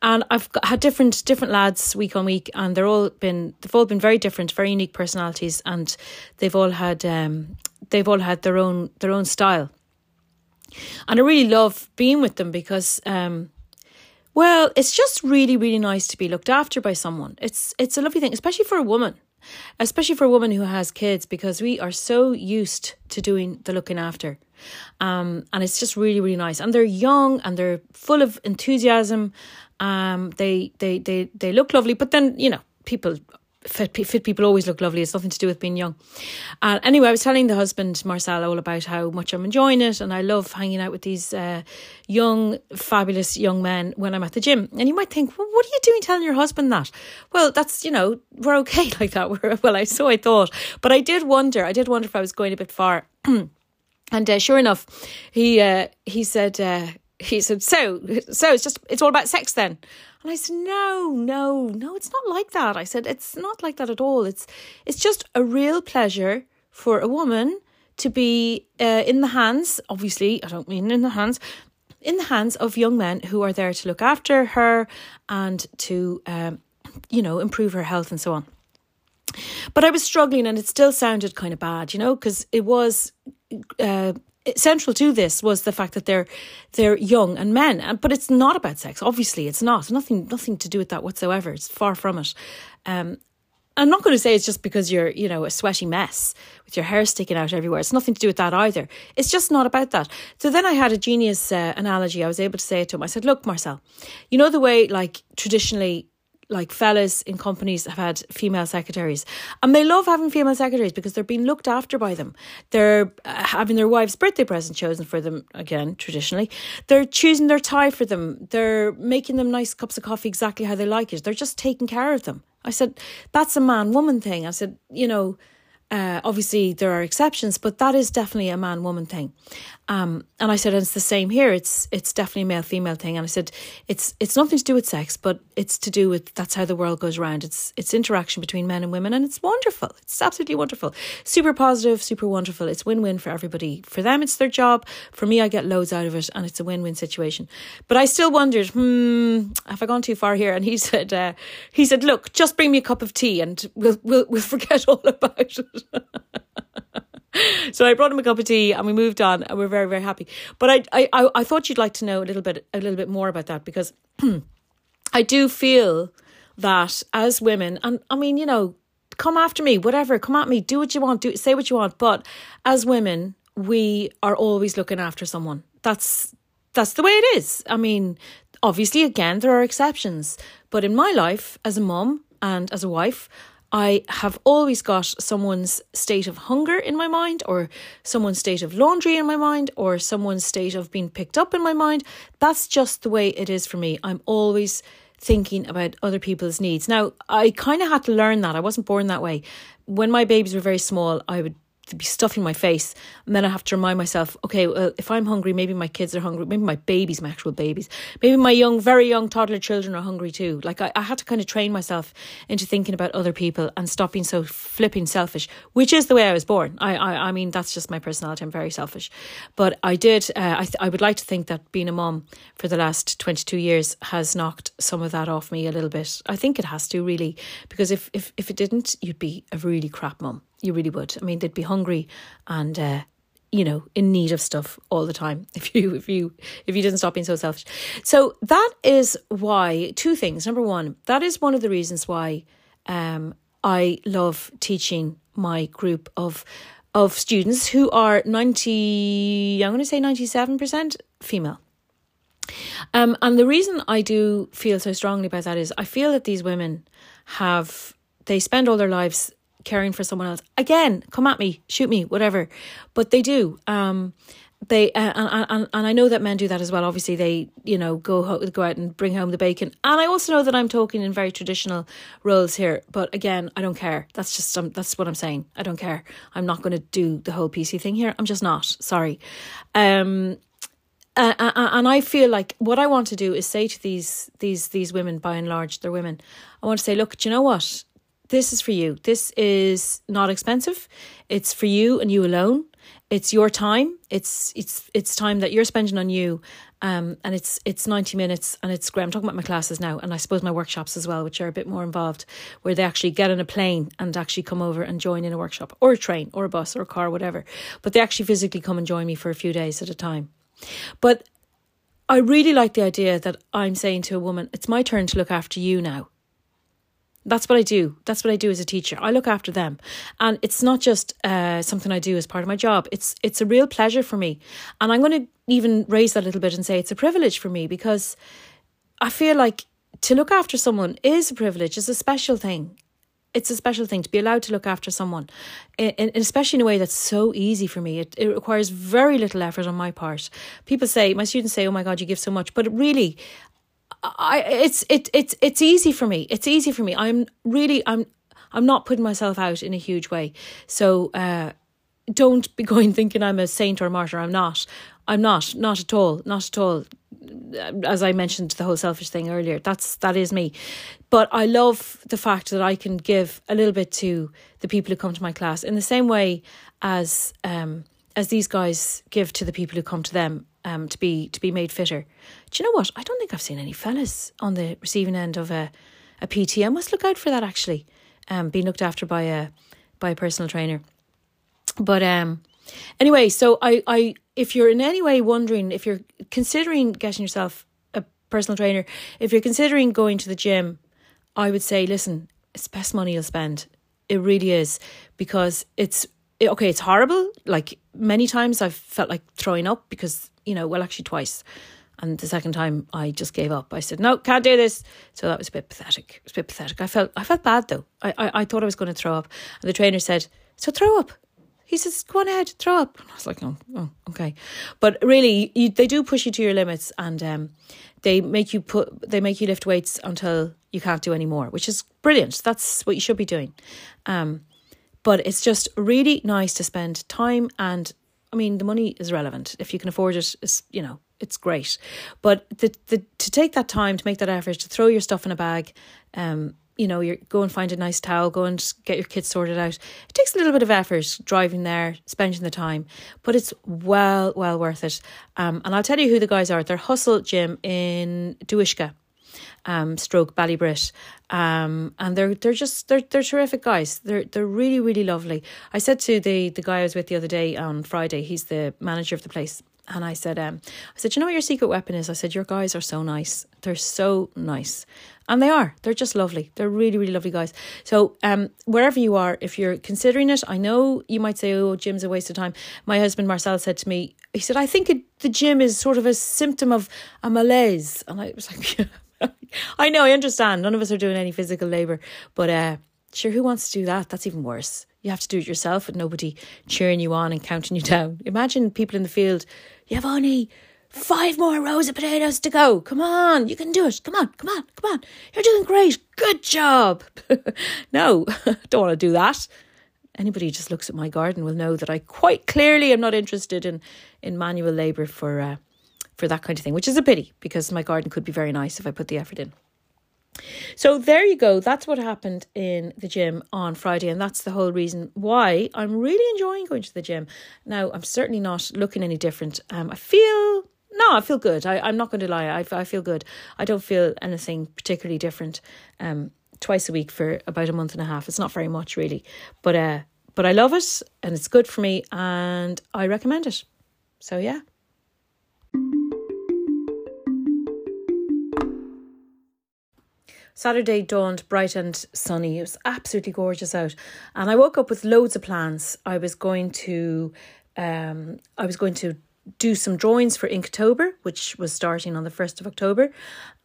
and I've got, had different different lads week on week, and they're all been they've all been very different, very unique personalities, and they've all had um, they've all had their own their own style and I really love being with them because, um, well, it's just really, really nice to be looked after by someone. It's it's a lovely thing, especially for a woman, especially for a woman who has kids, because we are so used to doing the looking after. Um, and it's just really, really nice. And they're young and they're full of enthusiasm Um, they they they they look lovely, but then you know people fit, fit people always look lovely. It's nothing to do with being young. And uh, anyway, I was telling the husband, Marcel, all about how much I'm enjoying it and I love hanging out with these uh, young, fabulous young men when I'm at the gym. And you might think, well, what are you doing telling your husband that? Well, that's, you know, we're okay like that. We're, well, I so I thought. But I did wonder, I did wonder if I was going a bit far. and uh, sure enough, he uh, he said, uh, he said, so, so it's just, it's all about sex then. And I said, no, no, no, it's not like that. I said, it's not like that at all. It's, it's just a real pleasure for a woman to be uh, in the hands, obviously, I don't mean in the hands, in the hands of young men who are there to look after her and to, um, you know, improve her health and so on. But I was struggling and it still sounded kind of bad, you know, because it was uh, central to this was the fact that they're they're young and men but it's not about sex obviously it's not nothing nothing to do with that whatsoever it's far from it um, I'm not going to say it's just because you're, you know, a sweaty mess with your hair sticking out everywhere. It's nothing to do with that either. It's just not about that. So then I had a genius uh, analogy. I was able to say it to him. I said, "Look, Marcel, you know the way, like traditionally, like fellas in companies have had female secretaries. And they love having female secretaries because they're being looked after by them. They're uh, having their wife's birthday present chosen for them again traditionally. They're choosing their tie for them. They're making them nice cups of coffee exactly how they like it. They're just taking care of them. I said that's a man woman thing. I said you know uh, obviously, there are exceptions, but that is definitely a man woman thing. Um, and I said, and it's the same here. It's it's definitely a male female thing. And I said, it's it's nothing to do with sex, but it's to do with that's how the world goes around. It's it's interaction between men and women, and it's wonderful. It's absolutely wonderful. Super positive, super wonderful. It's win win for everybody. For them, it's their job. For me, I get loads out of it, and it's a win win situation. But I still wondered, hmm, have I gone too far here? And he said, uh, he said, look, just bring me a cup of tea, and we'll we'll we'll forget all about it. so I brought him a cup of tea and we moved on and we're very very happy. But I I I thought you'd like to know a little bit a little bit more about that because I do feel that as women and I mean you know come after me whatever come at me do what you want do say what you want. But as women we are always looking after someone. That's that's the way it is. I mean obviously again there are exceptions. But in my life as a mum and as a wife I have always got someone's state of hunger in my mind, or someone's state of laundry in my mind, or someone's state of being picked up in my mind. That's just the way it is for me. I'm always thinking about other people's needs. Now, I kind of had to learn that. I wasn't born that way. When my babies were very small, I would be stuffing my face. And then I have to remind myself, okay, well, if I'm hungry, maybe my kids are hungry. Maybe my babies, my actual babies. Maybe my young, very young toddler children are hungry too. Like I, I had to kind of train myself into thinking about other people and stop being so flipping selfish, which is the way I was born. I, I, I mean, that's just my personality. I'm very selfish. But I did, uh, I, th- I would like to think that being a mom for the last 22 years has knocked some of that off me a little bit. I think it has to really, because if, if, if it didn't, you'd be a really crap mom. You really would. I mean, they'd be hungry and uh, you know in need of stuff all the time if you if you if you didn't stop being so selfish. So that is why two things. Number one, that is one of the reasons why um, I love teaching my group of of students who are 90 I'm going to say 97% female. Um, and the reason I do feel so strongly about that is I feel that these women have they spend all their lives caring for someone else. Again, come at me, shoot me, whatever. But they do. Um, they uh, and, and and I know that men do that as well. Obviously, they you know go ho- go out and bring home the bacon. And I also know that I'm talking in very traditional roles here. But again, I don't care. That's just um, that's what I'm saying. I don't care. I'm not going to do the whole PC thing here. I'm just not. Sorry. Um, uh, and I feel like what I want to do is say to these these these women, by and large, they're women. I want to say, look, do you know what? This is for you. This is not expensive. It's for you and you alone. It's your time. It's it's it's time that you're spending on you. Um, and it's it's 90 minutes and it's great. I'm talking about my classes now and I suppose my workshops as well, which are a bit more involved, where they actually get on a plane and actually come over and join in a workshop or a train or a bus or a car, whatever. But they actually physically come and join me for a few days at a time. But I really like the idea that I'm saying to a woman, it's my turn to look after you now. That's what I do. That's what I do as a teacher. I look after them, and it's not just uh, something I do as part of my job. It's it's a real pleasure for me, and I'm going to even raise that a little bit and say it's a privilege for me because I feel like to look after someone is a privilege, it's a special thing. It's a special thing to be allowed to look after someone, and especially in a way that's so easy for me. It, it requires very little effort on my part. People say, my students say, "Oh my God, you give so much," but really, I it's it it's it's easy for me. It's easy for me. I'm really I'm I'm not putting myself out in a huge way. So uh, don't be going thinking I'm a saint or a martyr. I'm not. I'm not. Not at all. Not at all. As I mentioned, the whole selfish thing earlier. That's that is me. But I love the fact that I can give a little bit to the people who come to my class in the same way as um, as these guys give to the people who come to them um, to be to be made fitter. Do you know what? I don't think I've seen any fellas on the receiving end of a a PT. I must look out for that actually. Um, being looked after by a by a personal trainer. But um, anyway, so I I if you're in any way wondering if you're considering getting yourself a personal trainer, if you're considering going to the gym, I would say listen, it's best money you'll spend. It really is because it's okay. It's horrible. Like many times, I've felt like throwing up because you know, well, actually twice. And the second time, I just gave up. I said, "No, can't do this." So that was a bit pathetic. It was a bit pathetic. I felt, I felt bad though. I, I, I thought I was going to throw up, and the trainer said, "So throw up." He says, "Go on ahead, throw up." And I was like, "Oh, oh okay." But really, you, they do push you to your limits, and um, they make you put, they make you lift weights until you can't do any more, which is brilliant. That's what you should be doing. Um, but it's just really nice to spend time and I mean, the money is relevant. If you can afford it, it's, you know, it's great. But the, the to take that time to make that effort to throw your stuff in a bag, um, you know, you go and find a nice towel, go and get your kids sorted out. It takes a little bit of effort driving there, spending the time, but it's well, well worth it. Um, and I'll tell you who the guys are. They're Hustle Gym in Doughiska um, stroke Ballybrit. Um, and they're they're just they're they're terrific guys. They're they're really really lovely. I said to the the guy I was with the other day on Friday. He's the manager of the place. And I said, um, I said, you know what your secret weapon is? I said, your guys are so nice. They're so nice. And they are. They're just lovely. They're really, really lovely guys. So, um, wherever you are, if you're considering it, I know you might say, oh, gym's a waste of time. My husband Marcel said to me, he said, I think it, the gym is sort of a symptom of a malaise. And I was like, I know, I understand. None of us are doing any physical labour, but uh, sure, who wants to do that? That's even worse. You have to do it yourself with nobody cheering you on and counting you down. Imagine people in the field, you have only five more rows of potatoes to go. Come on, you can do it. Come on, come on, come on. You're doing great. Good job. no, don't want to do that. Anybody who just looks at my garden will know that I quite clearly am not interested in, in manual labour for uh, for that kind of thing, which is a pity because my garden could be very nice if I put the effort in. So there you go. That's what happened in the gym on Friday, and that's the whole reason why I'm really enjoying going to the gym. Now, I'm certainly not looking any different. Um, I feel no, I feel good. I, I'm not going to lie. I, I feel good. I don't feel anything particularly different. Um, twice a week for about a month and a half. It's not very much really, but uh, but I love it and it's good for me, and I recommend it. So yeah. Saturday dawned bright and sunny. It was absolutely gorgeous out, and I woke up with loads of plans. I was going to, um, I was going to do some drawings for Inktober, which was starting on the 1st of October.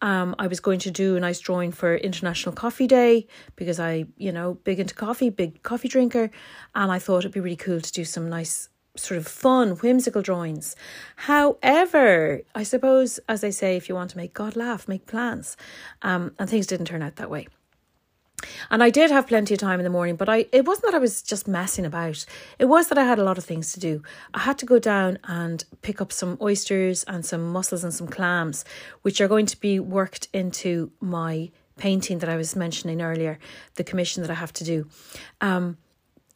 Um, I was going to do a nice drawing for International Coffee Day because I, you know, big into coffee, big coffee drinker. And I thought it'd be really cool to do some nice sort of fun, whimsical drawings. However, I suppose, as I say, if you want to make God laugh, make plans. Um, and things didn't turn out that way. And I did have plenty of time in the morning, but I it wasn't that I was just messing about. It was that I had a lot of things to do. I had to go down and pick up some oysters and some mussels and some clams, which are going to be worked into my painting that I was mentioning earlier, the commission that I have to do. Um,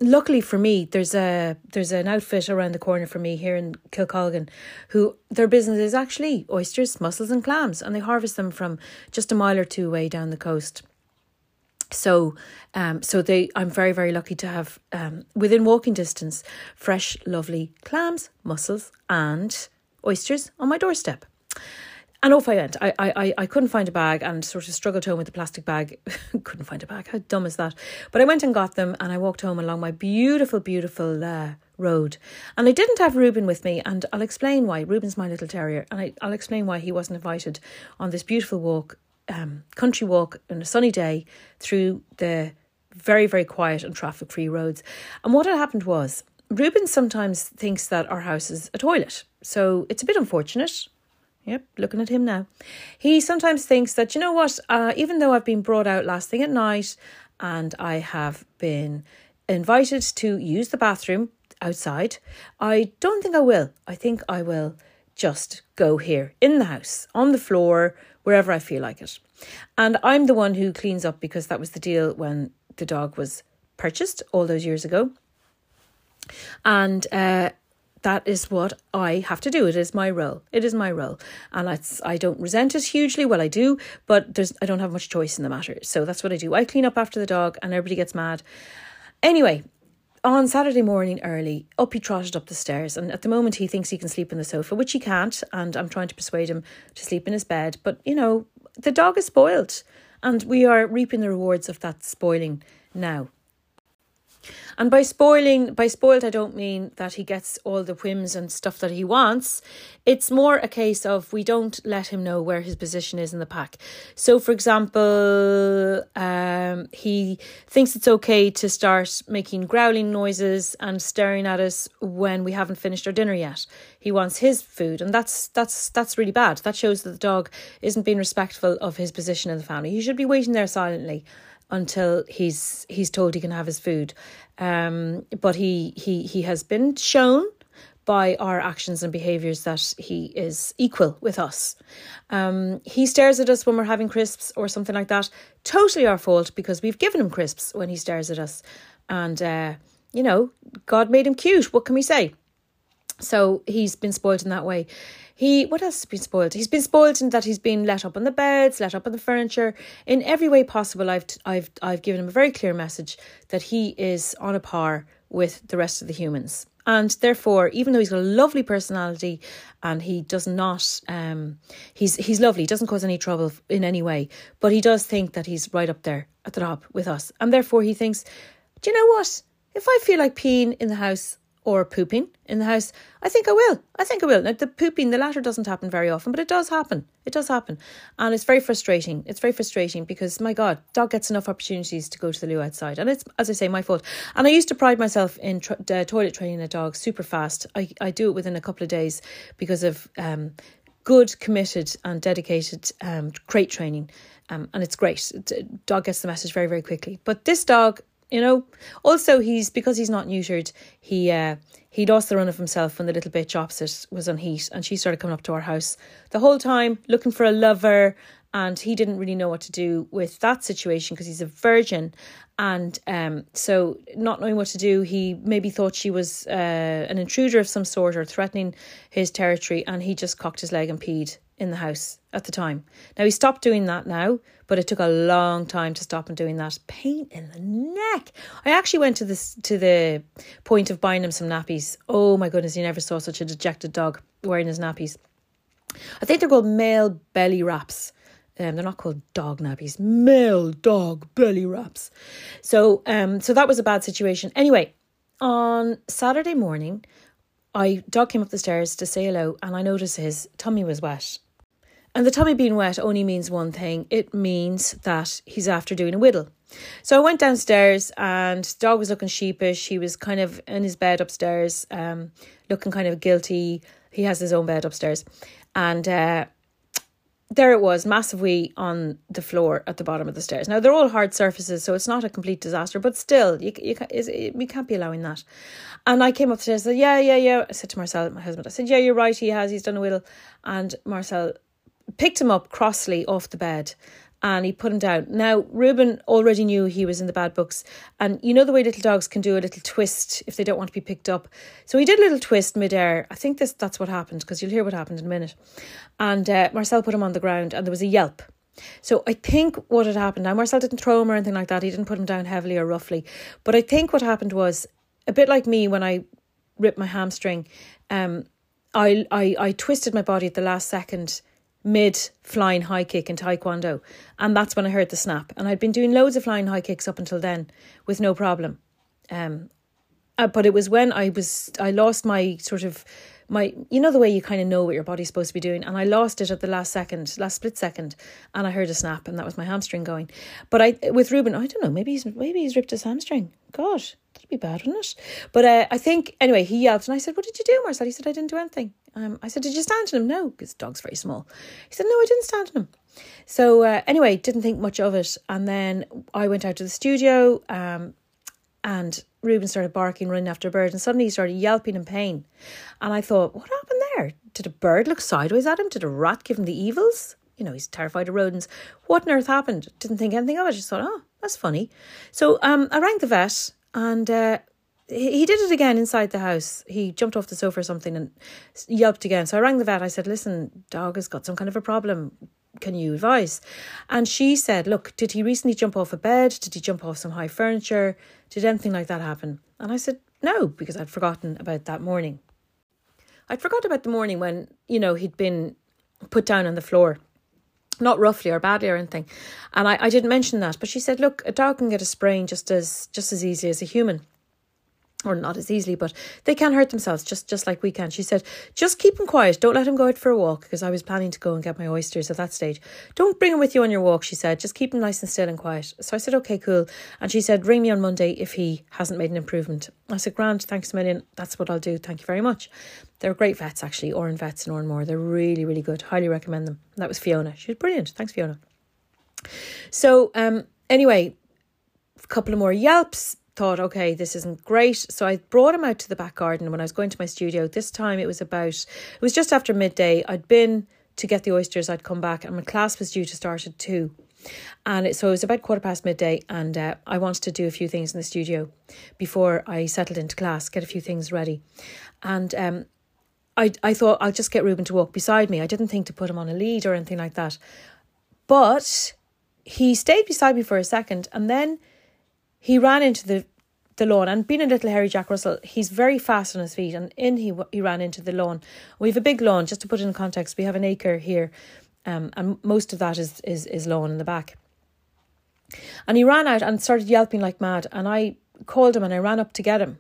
luckily for me, there's a there's an outfit around the corner for me here in Kilcolgan, who their business is actually oysters, mussels, and clams, and they harvest them from just a mile or two away down the coast. So, um, so they, I'm very, very lucky to have um, within walking distance fresh, lovely clams, mussels, and oysters on my doorstep. And off I went. I, I, I couldn't find a bag and sort of struggled home with the plastic bag. couldn't find a bag. How dumb is that? But I went and got them and I walked home along my beautiful, beautiful uh, road. And I didn't have Reuben with me, and I'll explain why. Reuben's my little terrier, and I, I'll explain why he wasn't invited on this beautiful walk um, country walk on a sunny day through the very, very quiet and traffic free roads. And what had happened was, Reuben sometimes thinks that our house is a toilet. So it's a bit unfortunate. Yep, looking at him now. He sometimes thinks that, you know what, uh, even though I've been brought out last thing at night and I have been invited to use the bathroom outside, I don't think I will. I think I will just go here in the house, on the floor, wherever I feel like it. And I'm the one who cleans up because that was the deal when the dog was purchased all those years ago. And uh, that is what I have to do. It is my role. It is my role, and it's I don't resent it hugely. Well, I do, but there's I don't have much choice in the matter. So that's what I do. I clean up after the dog, and everybody gets mad. Anyway, on Saturday morning early, up he trotted up the stairs, and at the moment he thinks he can sleep on the sofa, which he can't. And I'm trying to persuade him to sleep in his bed, but you know the dog is spoiled, and we are reaping the rewards of that spoiling now. And by spoiling, by spoiled, I don't mean that he gets all the whims and stuff that he wants. It's more a case of we don't let him know where his position is in the pack. So, for example, um, he thinks it's okay to start making growling noises and staring at us when we haven't finished our dinner yet. He wants his food, and that's that's that's really bad. That shows that the dog isn't being respectful of his position in the family. He should be waiting there silently until he's he's told he can have his food. Um, but he he he has been shown by our actions and behaviours that he is equal with us. Um, he stares at us when we're having crisps or something like that. Totally our fault because we've given him crisps when he stares at us. And, uh, you know, God made him cute. What can we say? So he's been spoiled in that way. He what else has been spoiled? He's been spoiled in that he's been let up on the beds, let up on the furniture, in every way possible. I've I've I've given him a very clear message that he is on a par with the rest of the humans. And therefore, even though he's got a lovely personality and he does not um he's he's lovely, he doesn't cause any trouble in any way, but he does think that he's right up there at the top with us. And therefore he thinks, Do you know what? If I feel like peeing in the house, or pooping in the house, I think I will. I think I will. Now, the pooping, the latter doesn't happen very often, but it does happen. It does happen. And it's very frustrating. It's very frustrating because, my God, dog gets enough opportunities to go to the loo outside. And it's, as I say, my fault. And I used to pride myself in tr- uh, toilet training a dog super fast. I, I do it within a couple of days because of um, good, committed, and dedicated um, crate training. Um, and it's great. Dog gets the message very, very quickly. But this dog you know. Also, he's because he's not neutered. He uh, he lost the run of himself when the little bitch opposite was on heat, and she started coming up to our house the whole time looking for a lover. And he didn't really know what to do with that situation because he's a virgin, and um, so not knowing what to do, he maybe thought she was uh, an intruder of some sort or threatening his territory, and he just cocked his leg and peed in the house at the time. Now he stopped doing that now, but it took a long time to stop him doing that. Pain in the neck. I actually went to this to the point of buying him some nappies. Oh my goodness, you never saw such a dejected dog wearing his nappies. I think they're called male belly wraps. Um, they're not called dog nappies, male dog belly wraps. So, um, so that was a bad situation. Anyway, on Saturday morning, I dog came up the stairs to say hello, and I noticed his tummy was wet. And the tummy being wet only means one thing it means that he's after doing a whittle. So I went downstairs and dog was looking sheepish. He was kind of in his bed upstairs, um, looking kind of guilty. He has his own bed upstairs. And uh, there it was, massive wee on the floor at the bottom of the stairs. Now they're all hard surfaces, so it's not a complete disaster, but still, you you can't, we can't be allowing that. And I came up the and said, "Yeah, yeah, yeah." I said to Marcel, my husband, I said, "Yeah, you're right. He has. He's done a whittle." And Marcel picked him up crossly off the bed and he put him down. Now, Reuben already knew he was in the bad books, and you know the way little dogs can do a little twist if they don't want to be picked up. So he did a little twist midair. I think this that's what happened because you'll hear what happened in a minute. And uh, Marcel put him on the ground, and there was a yelp. So I think what had happened. Now Marcel didn't throw him or anything like that. He didn't put him down heavily or roughly, but I think what happened was a bit like me when I ripped my hamstring. Um, I I I twisted my body at the last second mid flying high kick in taekwondo. And that's when I heard the snap. And I'd been doing loads of flying high kicks up until then with no problem. Um uh, but it was when I was I lost my sort of my you know the way you kind of know what your body's supposed to be doing? And I lost it at the last second last split second and I heard a snap and that was my hamstring going. But I with Reuben I don't know maybe he's maybe he's ripped his hamstring. God that'd be bad wouldn't it but uh, I think anyway he yelped and I said what did you do Marcel he said I didn't do anything um, I said did you stand on him no because the dog's very small he said no I didn't stand on him so uh, anyway didn't think much of it and then I went out to the studio um, and Reuben started barking, running after a bird, and suddenly he started yelping in pain. And I thought, what happened there? Did a bird look sideways at him? Did a rat give him the evils? You know, he's terrified of rodents. What on earth happened? Didn't think anything of it. Just thought, oh, that's funny. So um, I rang the vet, and uh, he, he did it again inside the house. He jumped off the sofa or something and yelped again. So I rang the vet. I said, listen, dog has got some kind of a problem can you advise? And she said, Look, did he recently jump off a bed? Did he jump off some high furniture? Did anything like that happen? And I said, No, because I'd forgotten about that morning. I'd forgot about the morning when, you know, he'd been put down on the floor. Not roughly or badly or anything. And I, I didn't mention that. But she said, Look, a dog can get a sprain just as just as easy as a human or not as easily, but they can hurt themselves just just like we can. She said, just keep him quiet. Don't let him go out for a walk because I was planning to go and get my oysters at that stage. Don't bring him with you on your walk, she said. Just keep him nice and still and quiet. So I said, okay, cool. And she said, ring me on Monday if he hasn't made an improvement. I said, Grant, thanks a million. That's what I'll do. Thank you very much. They're great vets, actually, Oran Vets and Oranmore. They're really, really good. Highly recommend them. That was Fiona. She was brilliant. Thanks, Fiona. So, um, anyway, a couple of more yelps thought, okay, this isn't great. So I brought him out to the back garden when I was going to my studio. This time it was about, it was just after midday. I'd been to get the oysters, I'd come back, and my class was due to start at two. And it, so it was about quarter past midday, and uh, I wanted to do a few things in the studio before I settled into class, get a few things ready. And um, I, I thought I'll just get Reuben to walk beside me. I didn't think to put him on a lead or anything like that. But he stayed beside me for a second, and then he ran into the the lawn and being a little hairy Jack Russell, he's very fast on his feet and in he he ran into the lawn. We have a big lawn, just to put it in context, we have an acre here, um, and most of that is is is lawn in the back. And he ran out and started yelping like mad, and I called him and I ran up to get him.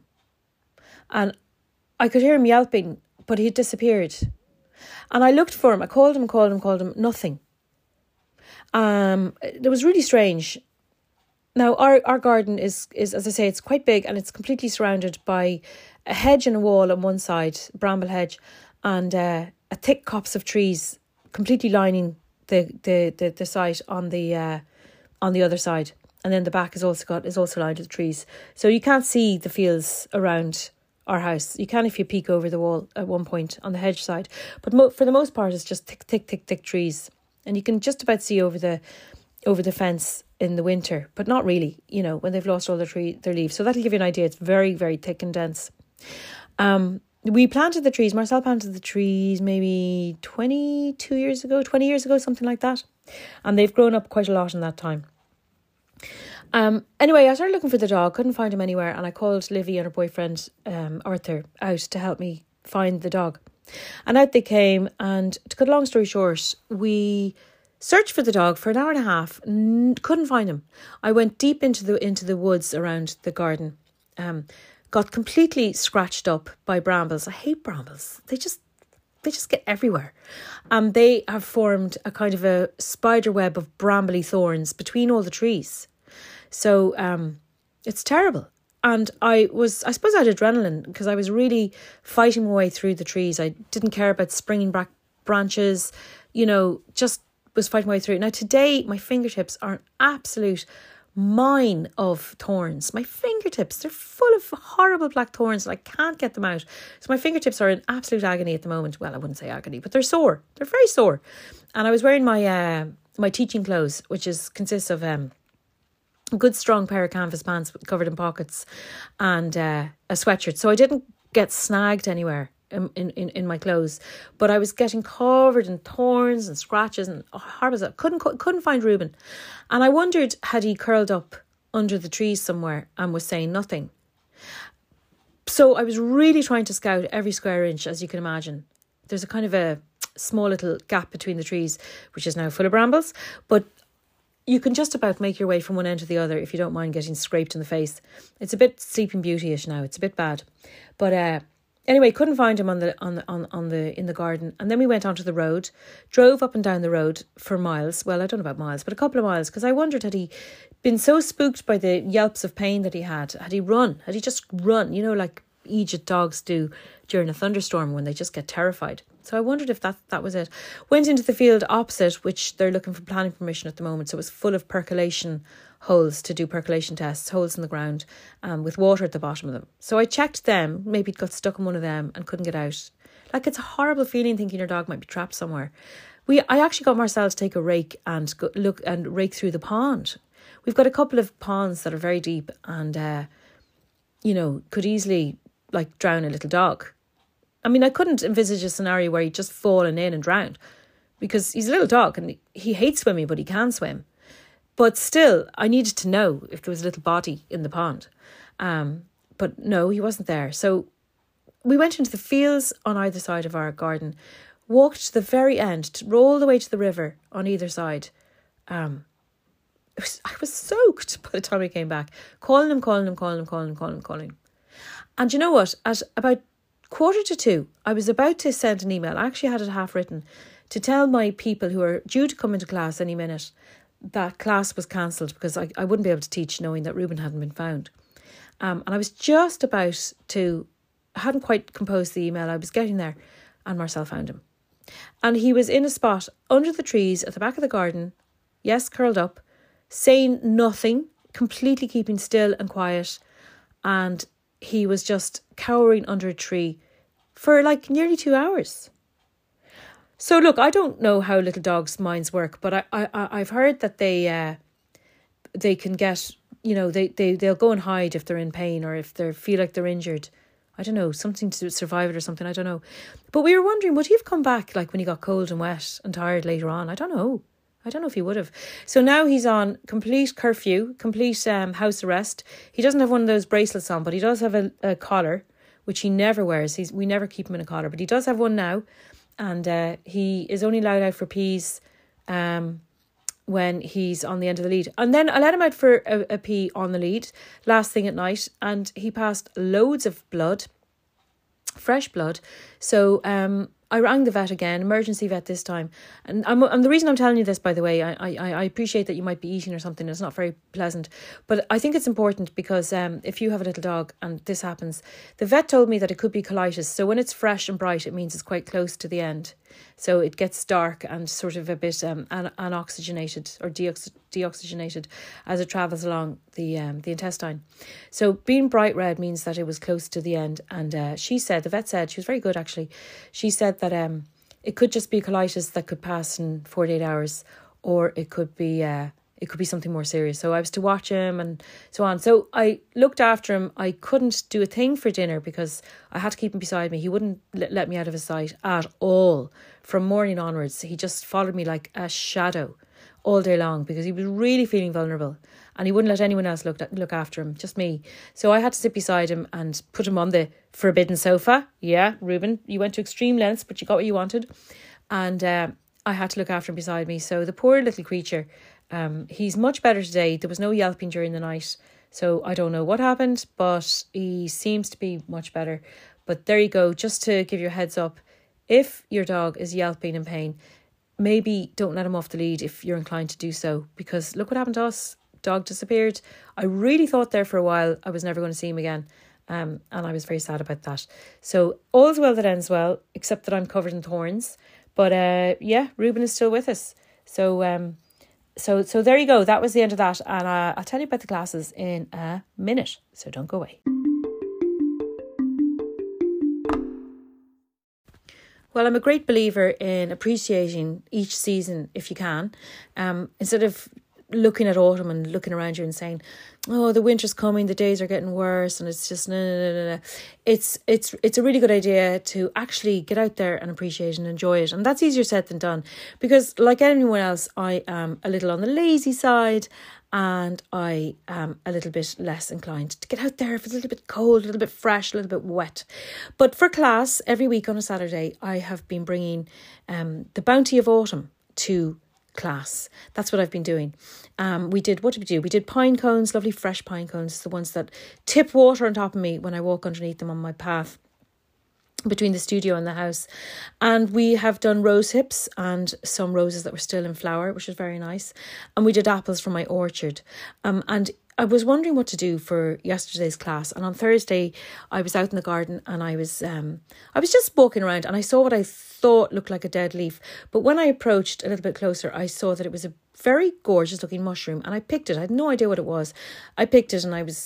And I could hear him yelping, but he disappeared. And I looked for him. I called him, called him, called him, nothing. Um, it was really strange. Now our, our garden is is as I say, it's quite big and it's completely surrounded by a hedge and a wall on one side, bramble hedge, and uh, a thick copse of trees completely lining the the the, the site on the uh, on the other side. And then the back is also got is also lined with trees. So you can't see the fields around our house. You can if you peek over the wall at one point on the hedge side, but mo- for the most part, it's just thick, thick, thick, thick trees, and you can just about see over the over the fence in the winter, but not really, you know, when they've lost all their tree their leaves. So that'll give you an idea. It's very, very thick and dense. Um we planted the trees, Marcel planted the trees maybe 22 years ago, 20 years ago, something like that. And they've grown up quite a lot in that time. Um, anyway, I started looking for the dog, couldn't find him anywhere, and I called Livy and her boyfriend um, Arthur out to help me find the dog. And out they came, and to cut a long story short, we Searched for the dog for an hour and a half. N- couldn't find him. I went deep into the into the woods around the garden. Um, got completely scratched up by brambles. I hate brambles. They just they just get everywhere. Um, they have formed a kind of a spider web of brambly thorns between all the trees. So um, it's terrible. And I was, I suppose I had adrenaline because I was really fighting my way through the trees. I didn't care about springing back branches, you know, just was fighting my way through. Now today my fingertips are an absolute mine of thorns. My fingertips, they're full of horrible black thorns and I can't get them out. So my fingertips are in absolute agony at the moment. Well, I wouldn't say agony, but they're sore. They're very sore. And I was wearing my uh, my teaching clothes, which is consists of um a good strong pair of canvas pants covered in pockets and uh, a sweatshirt. So I didn't get snagged anywhere in, in, in my clothes, but I was getting covered in thorns and scratches and oh, horrible. Couldn't couldn't find Reuben, and I wondered had he curled up under the trees somewhere and was saying nothing. So I was really trying to scout every square inch, as you can imagine. There's a kind of a small little gap between the trees, which is now full of brambles, but you can just about make your way from one end to the other if you don't mind getting scraped in the face. It's a bit Sleeping Beauty-ish now. It's a bit bad, but uh, Anyway, couldn't find him on the on the on, on the in the garden, and then we went onto the road, drove up and down the road for miles. Well, I don't know about miles, but a couple of miles because I wondered had he been so spooked by the yelps of pain that he had, had he run, had he just run, you know, like Egypt dogs do during a thunderstorm when they just get terrified. So I wondered if that that was it. Went into the field opposite, which they're looking for planning permission at the moment. So it was full of percolation holes to do percolation tests, holes in the ground, um, with water at the bottom of them. So I checked them. Maybe it got stuck in one of them and couldn't get out. Like it's a horrible feeling thinking your dog might be trapped somewhere. We I actually got Marcel to take a rake and go, look and rake through the pond. We've got a couple of ponds that are very deep and uh, you know could easily like drown a little dog. I mean, I couldn't envisage a scenario where he'd just fallen in and drowned because he's a little dog and he hates swimming, but he can swim. But still, I needed to know if there was a little body in the pond. Um, but no, he wasn't there. So we went into the fields on either side of our garden, walked to the very end, to roll all the way to the river on either side. Um, was, I was soaked by the time we came back, calling him, calling him, calling him, calling him, calling him, calling him. And you know what? At about quarter to two, I was about to send an email. I actually had it half written to tell my people who are due to come into class any minute that class was cancelled because I, I wouldn't be able to teach knowing that Reuben hadn't been found. Um, and I was just about to, hadn't quite composed the email, I was getting there, and Marcel found him. And he was in a spot under the trees at the back of the garden, yes, curled up, saying nothing, completely keeping still and quiet. And he was just cowering under a tree for like nearly two hours. So look, I don't know how little dogs' minds work, but I, I I've heard that they uh, they can get you know they, they they'll go and hide if they're in pain or if they feel like they're injured. I don't know something to survive it or something. I don't know, but we were wondering would he have come back like when he got cold and wet and tired later on? I don't know. I don't know if he would have. So now he's on complete curfew, complete um, house arrest. He doesn't have one of those bracelets on, but he does have a, a collar, which he never wears. He's we never keep him in a collar, but he does have one now and uh, he is only allowed out for pees um, when he's on the end of the lead. And then I let him out for a, a pee on the lead last thing at night, and he passed loads of blood, fresh blood. So um, I rang the vet again, emergency vet this time, and I'm, the reason I'm telling you this, by the way, I, I I appreciate that you might be eating or something. It's not very pleasant, but I think it's important because um, if you have a little dog and this happens, the vet told me that it could be colitis. So when it's fresh and bright, it means it's quite close to the end. So it gets dark and sort of a bit um, an- unoxygenated or deox- deoxygenated as it travels along the um, the intestine. So being bright red means that it was close to the end. And uh, she said, the vet said, she was very good actually. She said that um, it could just be colitis that could pass in 48 hours or it could be uh, it could be something more serious. So I was to watch him and so on. So I looked after him. I couldn't do a thing for dinner because I had to keep him beside me. He wouldn't let me out of his sight at all from morning onwards. He just followed me like a shadow all day long because he was really feeling vulnerable and he wouldn't let anyone else look look after him, just me. So I had to sit beside him and put him on the forbidden sofa. Yeah, Reuben, you went to extreme lengths, but you got what you wanted, and uh, I had to look after him beside me. So the poor little creature um, he's much better today. There was no yelping during the night, so I don't know what happened, but he seems to be much better. But there you go, just to give you a heads up if your dog is yelping in pain, maybe don't let him off the lead if you're inclined to do so, because look what happened to us. Dog disappeared. I really thought there for a while I was never going to see him again. Um, and I was very sad about that. So all's well that ends well, except that I'm covered in thorns. But uh, yeah, Reuben is still with us. So um, so so there you go. That was the end of that, and uh, I'll tell you about the classes in a minute. So don't go away. Well, I'm a great believer in appreciating each season if you can. Um, instead of looking at autumn and looking around you and saying, "Oh, the winter's coming, the days are getting worse," and it's just no, no, no, no. It's it's it's a really good idea to actually get out there and appreciate and enjoy it, and that's easier said than done. Because like anyone else, I am a little on the lazy side, and I am a little bit less inclined to get out there if it's a little bit cold, a little bit fresh, a little bit wet. But for class, every week on a Saturday, I have been bringing um, the bounty of autumn to class. That's what I've been doing. Um, we did, what did we do? We did pine cones, lovely fresh pine cones, the ones that tip water on top of me when I walk underneath them on my path. Between the studio and the house. And we have done rose hips and some roses that were still in flower, which was very nice. And we did apples from my orchard. Um, and I was wondering what to do for yesterday's class, and on Thursday I was out in the garden and I was um I was just walking around and I saw what I thought looked like a dead leaf, but when I approached a little bit closer, I saw that it was a very gorgeous looking mushroom, and I picked it. I had no idea what it was. I picked it, and I was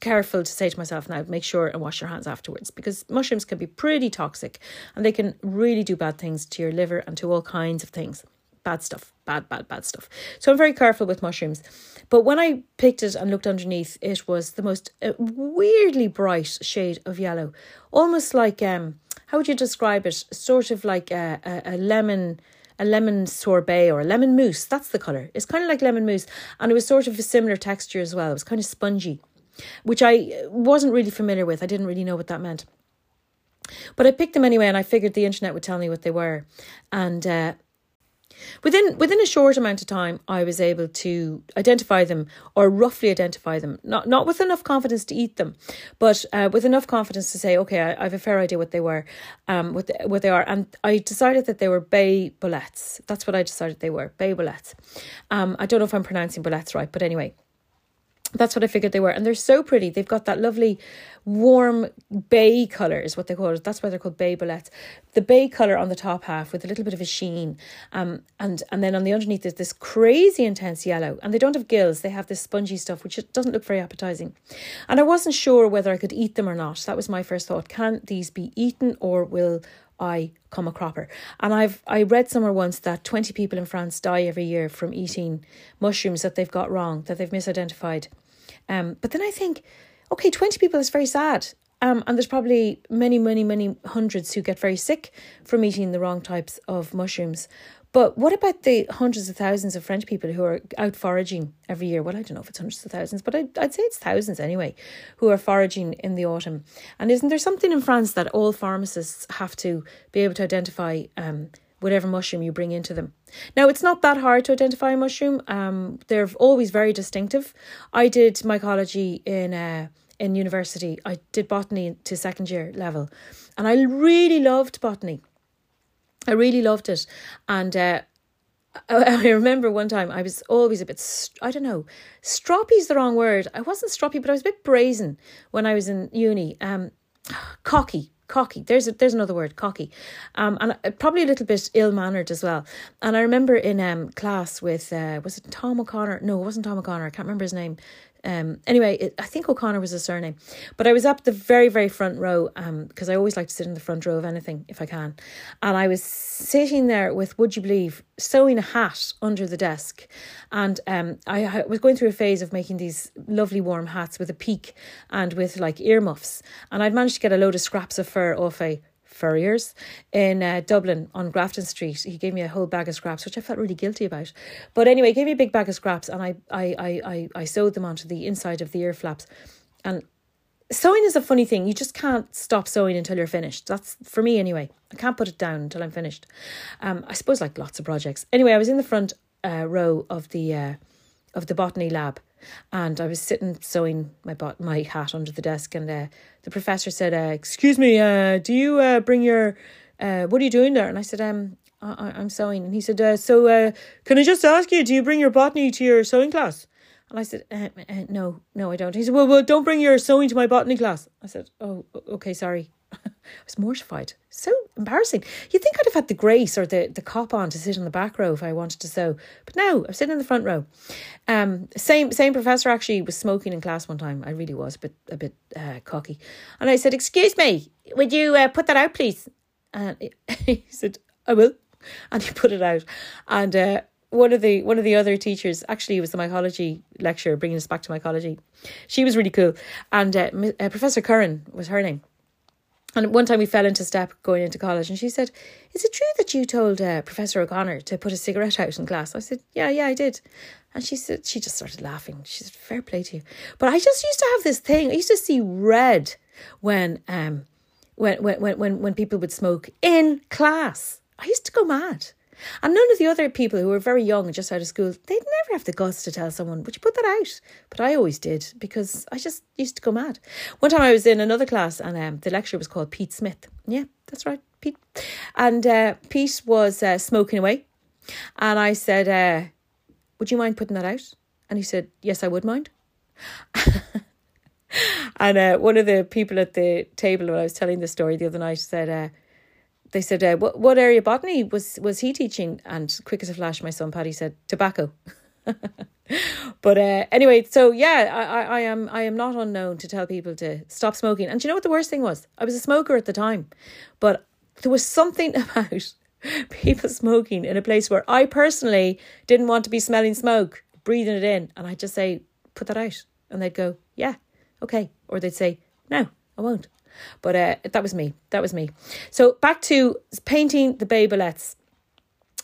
careful to say to myself now make sure and wash your hands afterwards because mushrooms can be pretty toxic and they can really do bad things to your liver and to all kinds of things bad stuff, bad, bad, bad stuff. So I'm very careful with mushrooms. But when I picked it and looked underneath, it was the most uh, weirdly bright shade of yellow, almost like um, how would you describe it? Sort of like a, a, a lemon. A lemon sorbet or a lemon mousse. That's the colour. It's kind of like lemon mousse. And it was sort of a similar texture as well. It was kind of spongy, which I wasn't really familiar with. I didn't really know what that meant. But I picked them anyway, and I figured the internet would tell me what they were. And uh, Within within a short amount of time, I was able to identify them or roughly identify them. Not not with enough confidence to eat them, but uh, with enough confidence to say, okay, I, I, have a fair idea what they were, um, what the, what they are, and I decided that they were bay boletes. That's what I decided they were, bay boletes. Um, I don't know if I'm pronouncing boletes right, but anyway that's what I figured they were. And they're so pretty. They've got that lovely warm bay colour is what they call it. That's why they're called bay boletes. The bay colour on the top half with a little bit of a sheen. Um and and then on the underneath there's this crazy intense yellow. And they don't have gills. They have this spongy stuff which doesn't look very appetizing. And I wasn't sure whether I could eat them or not. That was my first thought. Can these be eaten or will I come a cropper. And I've I read somewhere once that 20 people in France die every year from eating mushrooms that they've got wrong, that they've misidentified. Um, but then I think, okay, 20 people is very sad. Um, and there's probably many, many, many hundreds who get very sick from eating the wrong types of mushrooms. But what about the hundreds of thousands of French people who are out foraging every year? Well, I don't know if it's hundreds of thousands, but I'd, I'd say it's thousands anyway, who are foraging in the autumn. And isn't there something in France that all pharmacists have to be able to identify um, whatever mushroom you bring into them? Now, it's not that hard to identify a mushroom. Um, they're always very distinctive. I did mycology in uh, in university. I did botany to second year level, and I really loved botany. I really loved it. And uh, I remember one time I was always a bit, I don't know, stroppy is the wrong word. I wasn't stroppy, but I was a bit brazen when I was in uni. Um, cocky, cocky. There's a, there's another word, cocky, um, and uh, probably a little bit ill mannered as well. And I remember in um class with uh, was it Tom O'Connor? No, it wasn't Tom O'Connor. I can't remember his name. Um, anyway, it, I think O'Connor was a surname, but I was up the very, very front row um, because I always like to sit in the front row of anything if I can. And I was sitting there with, would you believe, sewing a hat under the desk. And um, I, I was going through a phase of making these lovely warm hats with a peak and with like earmuffs. And I'd managed to get a load of scraps of fur off a furriers in uh, Dublin on Grafton Street. He gave me a whole bag of scraps, which I felt really guilty about. But anyway, he gave me a big bag of scraps and I, I, I, I, I sewed them onto the inside of the ear flaps. And sewing is a funny thing. You just can't stop sewing until you're finished. That's for me anyway. I can't put it down until I'm finished. Um, I suppose like lots of projects. Anyway, I was in the front uh, row of the uh, of the botany lab and I was sitting sewing my bot my hat under the desk, and uh, the professor said, uh, "Excuse me, uh, do you uh, bring your uh, what are you doing there?" And I said, "Um, I, I'm sewing." And he said, uh, "So, can I just ask you, do you bring your botany to your sewing class?" And I said, "No, no, I don't." He said, "Well, well, don't bring your sewing to my botany class." I said, "Oh, okay, sorry." I was mortified. So embarrassing. You'd think I'd have had the grace or the, the cop on to sit in the back row if I wanted to sew. But no, I'm sitting in the front row. Um, same same professor actually was smoking in class one time. I really was but a bit uh, cocky. And I said, Excuse me, would you uh, put that out, please? And he said, I will. And he put it out. And uh, one of the one of the other teachers actually was the mycology lecturer bringing us back to mycology she was really cool and uh, uh, professor curran was her name and one time we fell into step going into college, and she said, Is it true that you told uh, Professor O'Connor to put a cigarette out in class? I said, Yeah, yeah, I did. And she said, She just started laughing. She said, Fair play to you. But I just used to have this thing. I used to see red when, um, when, when, when, when, when people would smoke in class. I used to go mad. And none of the other people who were very young and just out of school, they'd never have the guts to tell someone, would you put that out? But I always did because I just used to go mad. One time I was in another class and um, the lecturer was called Pete Smith. Yeah, that's right, Pete. And uh, Pete was uh, smoking away. And I said, uh, Would you mind putting that out? And he said, Yes, I would mind. and uh, one of the people at the table when I was telling the story the other night said, uh, they said, uh, what, what area botany was, was he teaching? And quick as a flash, my son Paddy said, tobacco. but uh, anyway, so yeah, I, I, I am I am not unknown to tell people to stop smoking. And you know what the worst thing was? I was a smoker at the time, but there was something about people smoking in a place where I personally didn't want to be smelling smoke, breathing it in, and I'd just say, "Put that out," and they'd go, "Yeah, okay," or they'd say, "No, I won't." But uh, that was me. That was me. So back to painting the bay boletes.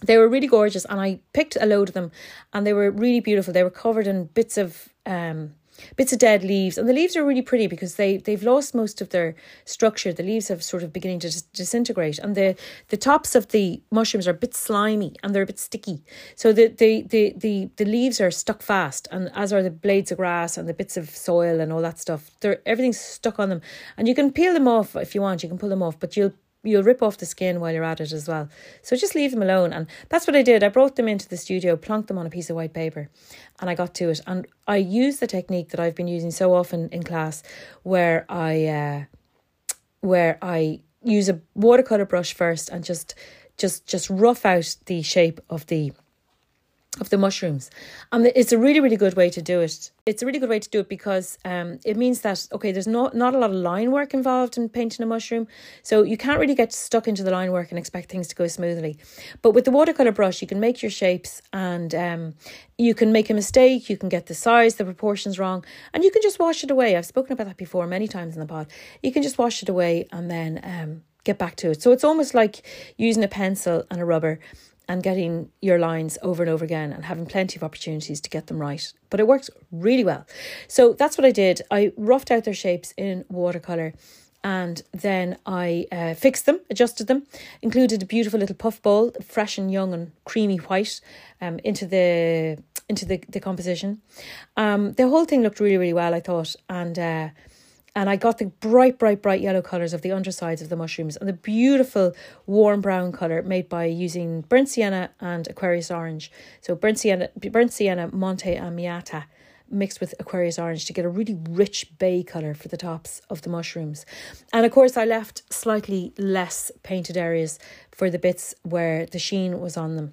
They were really gorgeous, and I picked a load of them, and they were really beautiful. They were covered in bits of um, bits of dead leaves and the leaves are really pretty because they they've lost most of their structure. The leaves have sort of beginning to dis- disintegrate and the the tops of the mushrooms are a bit slimy and they're a bit sticky. So the the the the, the leaves are stuck fast and as are the blades of grass and the bits of soil and all that stuff they're everything's stuck on them. And you can peel them off if you want you can pull them off but you'll you'll rip off the skin while you're at it as well. So just leave them alone. And that's what I did. I brought them into the studio, plonked them on a piece of white paper, and I got to it. And I used the technique that I've been using so often in class, where I uh, where I use a watercolor brush first and just just just rough out the shape of the of the mushrooms. And it's a really, really good way to do it. It's a really good way to do it because um, it means that, okay, there's not, not a lot of line work involved in painting a mushroom. So you can't really get stuck into the line work and expect things to go smoothly. But with the watercolour brush, you can make your shapes and um, you can make a mistake. You can get the size, the proportions wrong, and you can just wash it away. I've spoken about that before many times in the pod. You can just wash it away and then um, get back to it. So it's almost like using a pencil and a rubber and getting your lines over and over again and having plenty of opportunities to get them right. But it works really well. So that's what I did. I roughed out their shapes in watercolour and then I uh, fixed them, adjusted them, included a beautiful little puff ball, fresh and young and creamy white, um, into the into the, the composition. Um, the whole thing looked really, really well, I thought, and uh, and I got the bright, bright, bright yellow colours of the undersides of the mushrooms and the beautiful warm brown colour made by using burnt sienna and Aquarius orange. So burnt sienna, burnt sienna, Monte Amiata mixed with Aquarius orange to get a really rich bay colour for the tops of the mushrooms. And of course, I left slightly less painted areas for the bits where the sheen was on them.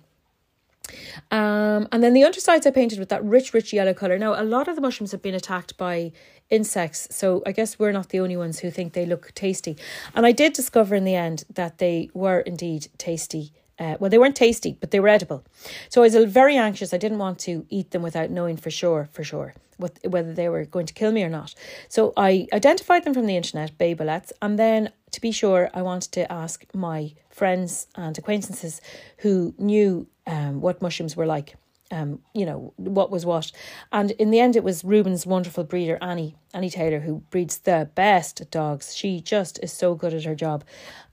Um, and then the undersides I painted with that rich, rich yellow colour. Now, a lot of the mushrooms have been attacked by insects, so I guess we're not the only ones who think they look tasty. And I did discover in the end that they were indeed tasty. Uh, well, they weren't tasty, but they were edible. So I was very anxious. I didn't want to eat them without knowing for sure, for sure, what, whether they were going to kill me or not. So I identified them from the internet, bay boletes, and then to be sure, I wanted to ask my friends and acquaintances who knew um, what mushrooms were like. Um, you know what was what, and in the end, it was Reuben's wonderful breeder Annie Annie Taylor who breeds the best dogs. She just is so good at her job.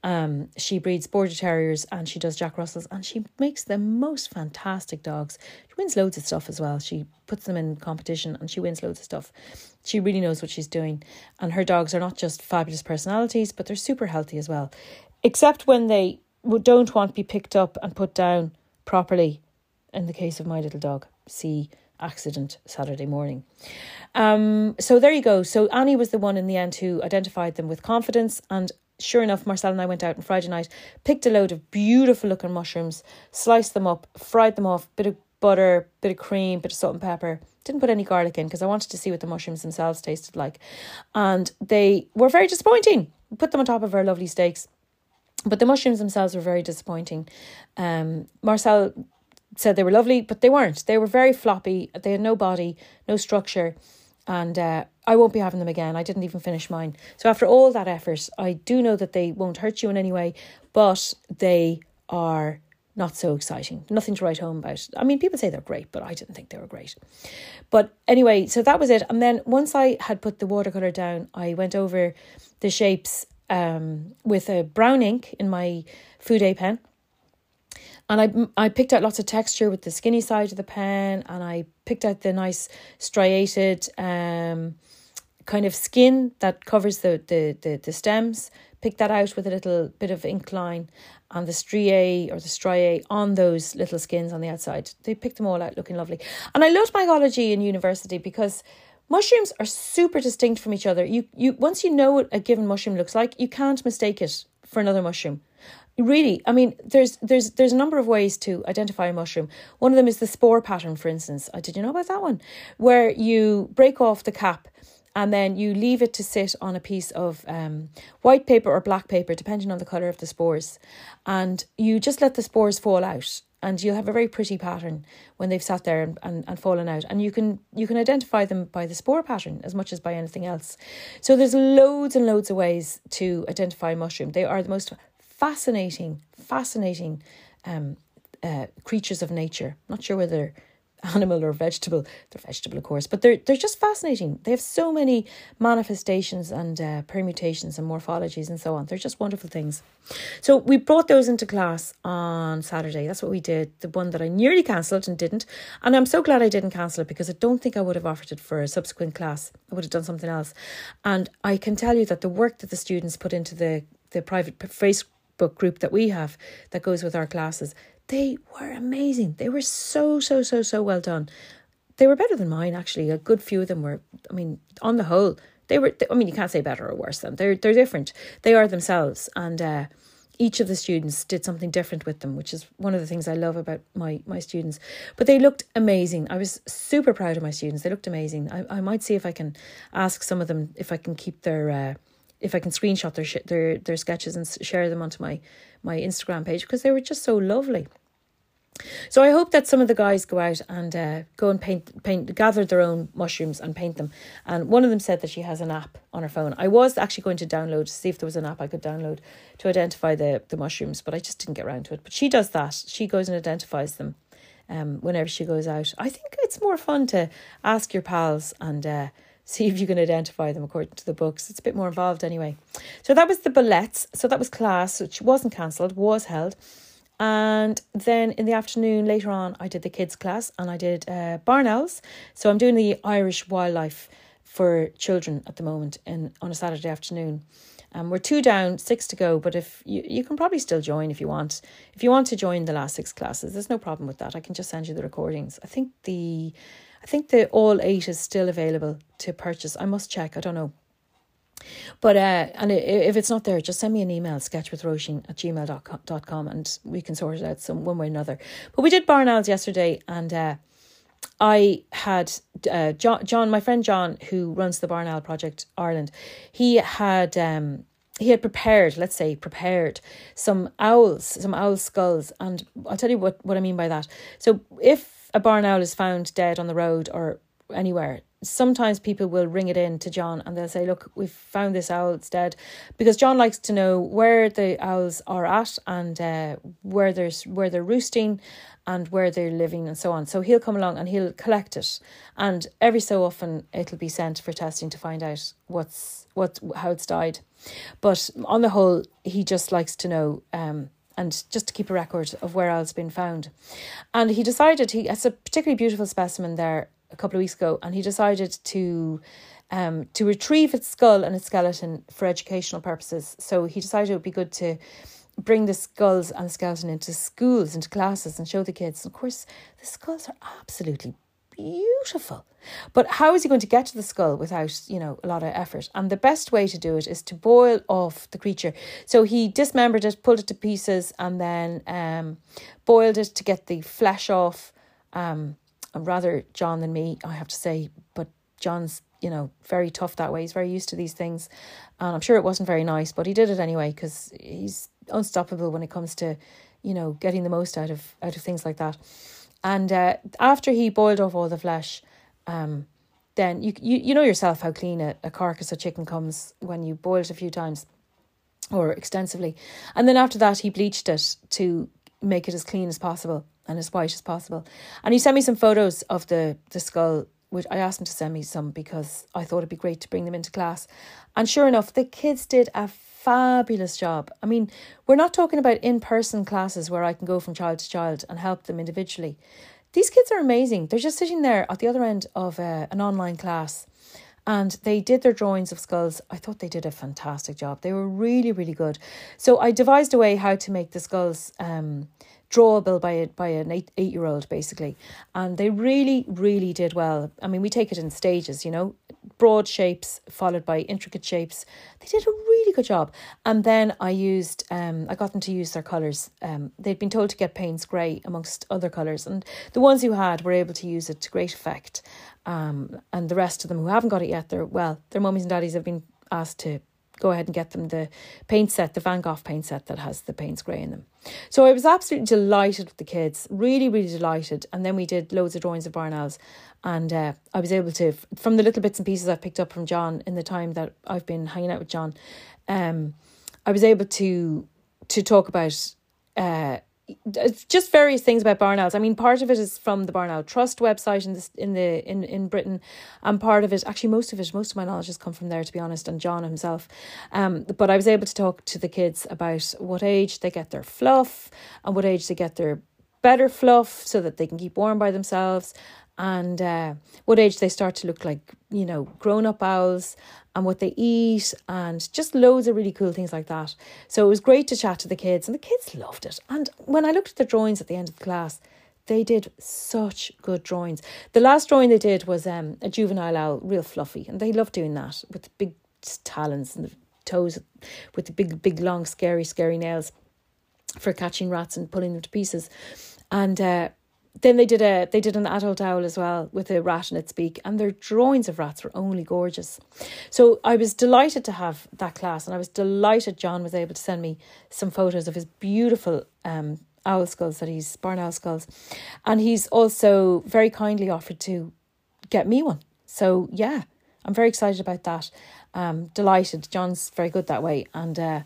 Um, she breeds border terriers and she does Jack Russells, and she makes the most fantastic dogs. She wins loads of stuff as well. She puts them in competition and she wins loads of stuff. She really knows what she's doing, and her dogs are not just fabulous personalities, but they're super healthy as well. Except when they don't want to be picked up and put down properly. In the case of my little dog, see accident Saturday morning. Um, so there you go. So Annie was the one in the end who identified them with confidence. And sure enough, Marcel and I went out on Friday night, picked a load of beautiful looking mushrooms, sliced them up, fried them off, bit of butter, bit of cream, bit of salt and pepper. Didn't put any garlic in because I wanted to see what the mushrooms themselves tasted like. And they were very disappointing. put them on top of our lovely steaks. But the mushrooms themselves were very disappointing. Um, Marcel said they were lovely, but they weren't. They were very floppy. They had no body, no structure, and uh, I won't be having them again. I didn't even finish mine. So after all that effort, I do know that they won't hurt you in any way, but they are not so exciting. Nothing to write home about. I mean, people say they're great, but I didn't think they were great. But anyway, so that was it. And then once I had put the watercolor down, I went over the shapes um, with a brown ink in my Fude pen and I I picked out lots of texture with the skinny side of the pen, and I picked out the nice striated um, kind of skin that covers the the the, the stems. Pick that out with a little bit of ink line and the striae or the striae on those little skins on the outside. They picked them all out looking lovely. And I loved mycology in university because mushrooms are super distinct from each other. You you once you know what a given mushroom looks like, you can't mistake it for another mushroom. Really, I mean, there's there's there's a number of ways to identify a mushroom. One of them is the spore pattern, for instance. Uh, did you know about that one? Where you break off the cap and then you leave it to sit on a piece of um, white paper or black paper, depending on the colour of the spores. And you just let the spores fall out. And you'll have a very pretty pattern when they've sat there and, and, and fallen out. And you can you can identify them by the spore pattern as much as by anything else. So there's loads and loads of ways to identify a mushroom. They are the most fascinating, fascinating um, uh, creatures of nature. Not sure whether animal or vegetable. They're vegetable, of course, but they're they're just fascinating. They have so many manifestations and uh, permutations and morphologies and so on. They're just wonderful things. So we brought those into class on Saturday. That's what we did. The one that I nearly cancelled and didn't, and I'm so glad I didn't cancel it because I don't think I would have offered it for a subsequent class. I would have done something else, and I can tell you that the work that the students put into the the private Facebook group that we have that goes with our classes they were amazing. They were so, so, so, so well done. They were better than mine, actually. A good few of them were, I mean, on the whole, they were, I mean, you can't say better or worse than they're, they're different. They are themselves. And, uh, each of the students did something different with them, which is one of the things I love about my my students. But they looked amazing. I was super proud of my students. They looked amazing. I, I might see if I can ask some of them if I can keep their uh, if I can screenshot their sh- their their sketches and share them onto my my Instagram page because they were just so lovely. So I hope that some of the guys go out and uh, go and paint, paint, gather their own mushrooms and paint them. And one of them said that she has an app on her phone. I was actually going to download to see if there was an app I could download to identify the the mushrooms, but I just didn't get around to it. But she does that. She goes and identifies them. Um, whenever she goes out, I think it's more fun to ask your pals and uh, see if you can identify them according to the books. It's a bit more involved anyway. So that was the boletes. So that was class, which wasn't cancelled, was held. And then in the afternoon, later on, I did the kids' class and I did uh, barn. So I'm doing the Irish wildlife for children at the moment in on a Saturday afternoon. Um, we're two down, six to go, but if you, you can probably still join if you want. If you want to join the last six classes, there's no problem with that. I can just send you the recordings. I think the I think the all eight is still available to purchase. I must check. I don't know. But uh, and if it's not there, just send me an email, sketchwithroisin at gmail.com and we can sort it out some one way or another. But we did barn owls yesterday and uh, I had uh, John, John, my friend John, who runs the Barn Owl Project Ireland, he had um, he had prepared, let's say, prepared some owls, some owl skulls, and I'll tell you what what I mean by that. So if a barn owl is found dead on the road or anywhere, sometimes people will ring it in to John and they'll say, Look, we've found this owl, it's dead. Because John likes to know where the owls are at and uh, where there's where they're roosting and where they're living and so on. So he'll come along and he'll collect it. And every so often it'll be sent for testing to find out what's what how it's died. But on the whole, he just likes to know um and just to keep a record of where owls been found. And he decided he has a particularly beautiful specimen there a couple of weeks ago, and he decided to um, to retrieve its skull and its skeleton for educational purposes. So he decided it would be good to bring the skulls and the skeleton into schools, into classes, and show the kids. And of course, the skulls are absolutely beautiful. But how is he going to get to the skull without, you know, a lot of effort? And the best way to do it is to boil off the creature. So he dismembered it, pulled it to pieces, and then um, boiled it to get the flesh off. Um, rather John than me, I have to say. But John's, you know, very tough that way. He's very used to these things. And I'm sure it wasn't very nice, but he did it anyway because he's unstoppable when it comes to, you know, getting the most out of out of things like that. And uh, after he boiled off all the flesh, um, then you, you you know yourself how clean a, a carcass of chicken comes when you boil it a few times or extensively. And then after that, he bleached it to make it as clean as possible and as white as possible. And he sent me some photos of the, the skull which I asked them to send me some because I thought it'd be great to bring them into class. And sure enough, the kids did a fabulous job. I mean, we're not talking about in person classes where I can go from child to child and help them individually. These kids are amazing. They're just sitting there at the other end of uh, an online class and they did their drawings of skulls. I thought they did a fantastic job. They were really, really good. So I devised a way how to make the skulls um, drawable by a, by an eight eight year old basically, and they really, really did well. I mean, we take it in stages, you know, broad shapes followed by intricate shapes. They did a really good job. And then I used, um, I got them to use their colours. Um, they'd been told to get Payne's Grey amongst other colours, and the ones who had were able to use it to great effect. Um, and the rest of them who haven't got it yet, they're well, their mummies and daddies have been asked to go ahead and get them the paint set, the Van Gogh paint set that has the Payne's Grey in them. So I was absolutely delighted with the kids, really, really delighted. And then we did loads of drawings of barn owls. And uh, I was able to, from the little bits and pieces I've picked up from John in the time that I've been hanging out with John, um, I was able to to talk about uh, just various things about barn owls. I mean, part of it is from the Barn Owl Trust website in this in the in in Britain, and part of it, actually, most of it, most of my knowledge has come from there, to be honest, and John himself. Um, but I was able to talk to the kids about what age they get their fluff and what age they get their better fluff, so that they can keep warm by themselves, and uh, what age they start to look like, you know, grown up owls and what they eat and just loads of really cool things like that. So it was great to chat to the kids and the kids loved it. And when I looked at the drawings at the end of the class, they did such good drawings. The last drawing they did was um, a juvenile owl, real fluffy, and they love doing that with the big talons and the toes with the big, big, long, scary, scary nails for catching rats and pulling them to pieces. And uh, then they did a they did an adult owl as well with a rat in its beak, and their drawings of rats were only gorgeous. So I was delighted to have that class, and I was delighted John was able to send me some photos of his beautiful um, owl skulls that he's barn owl skulls, and he's also very kindly offered to get me one. So yeah, I'm very excited about that. Um, delighted. John's very good that way, and. Uh,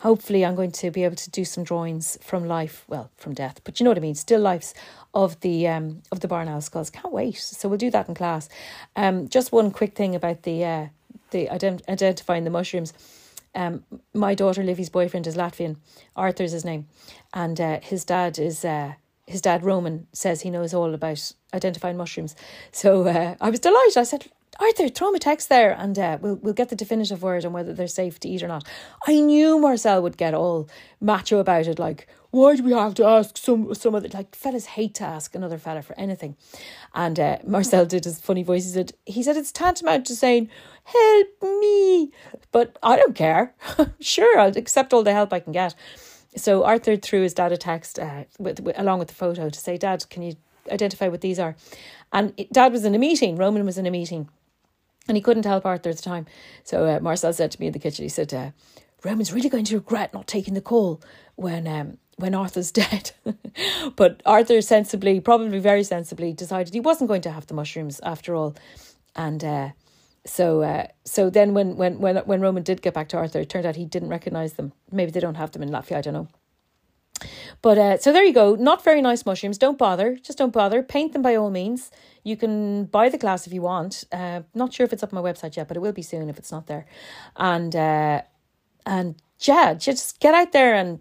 hopefully I'm going to be able to do some drawings from life, well, from death, but you know what I mean, still lifes of the um of the barn owl skulls. Can't wait. So we'll do that in class. Um, just one quick thing about the uh the ident- identifying the mushrooms. Um, my daughter Livy's boyfriend is Latvian. Arthur's his name, and uh, his dad is uh, his dad Roman says he knows all about identifying mushrooms. So uh, I was delighted. I said, Arthur, throw him a text there and uh, we'll we'll get the definitive word on whether they're safe to eat or not. I knew Marcel would get all macho about it, like, why do we have to ask some some of the like fellas hate to ask another fella for anything. And uh, Marcel did his funny voice. He said he said it's tantamount to saying, Help me. But I don't care. sure, I'll accept all the help I can get. So Arthur threw his dad a text uh, with, with along with the photo to say, Dad, can you identify what these are? And Dad was in a meeting. Roman was in a meeting and he couldn't help Arthur at the time. So uh, Marcel said to me in the kitchen, he said, uh, Roman's really going to regret not taking the call when um, when Arthur's dead. but Arthur sensibly, probably very sensibly, decided he wasn't going to have the mushrooms after all. And uh, so uh, so then when, when when when Roman did get back to Arthur, it turned out he didn't recognise them. Maybe they don't have them in Latvia, I don't know. But uh, so there you go. Not very nice mushrooms. Don't bother. Just don't bother. Paint them by all means. You can buy the glass if you want. Uh, not sure if it's up on my website yet, but it will be soon if it's not there. And uh, and yeah, just get out there and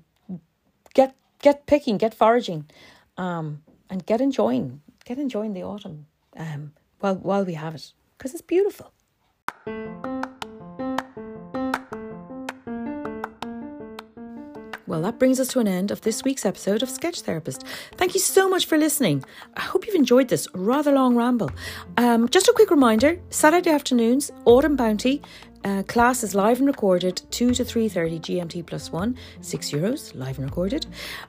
get get picking, get foraging, um, and get enjoying, get enjoying the autumn. Um, while while we have it, because it's beautiful. Well, that brings us to an end of this week's episode of Sketch Therapist. Thank you so much for listening. I hope you've enjoyed this rather long ramble. Um, just a quick reminder: Saturday afternoons, Autumn Bounty uh, class is live and recorded 2 to 3.30 gmt plus 1 6 euros live and recorded.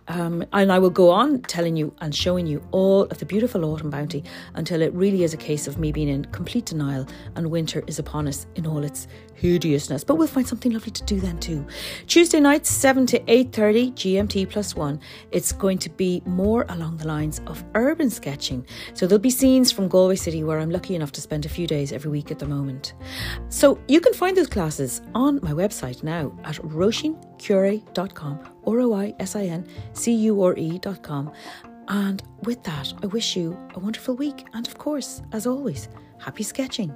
Um, and i will go on telling you and showing you all of the beautiful autumn bounty until it really is a case of me being in complete denial and winter is upon us in all its hideousness. But we'll find something lovely to do then too. Tuesday nights 7 to 8.30 gmt plus 1 it's going to be more along the lines of urban sketching. So there'll be scenes from galway city where i'm lucky enough to spend a few days every week at the moment. So you can find those classes on my website now at roisincure.com, R O I S I N C U R E.com. And with that, I wish you a wonderful week. And of course, as always, happy sketching.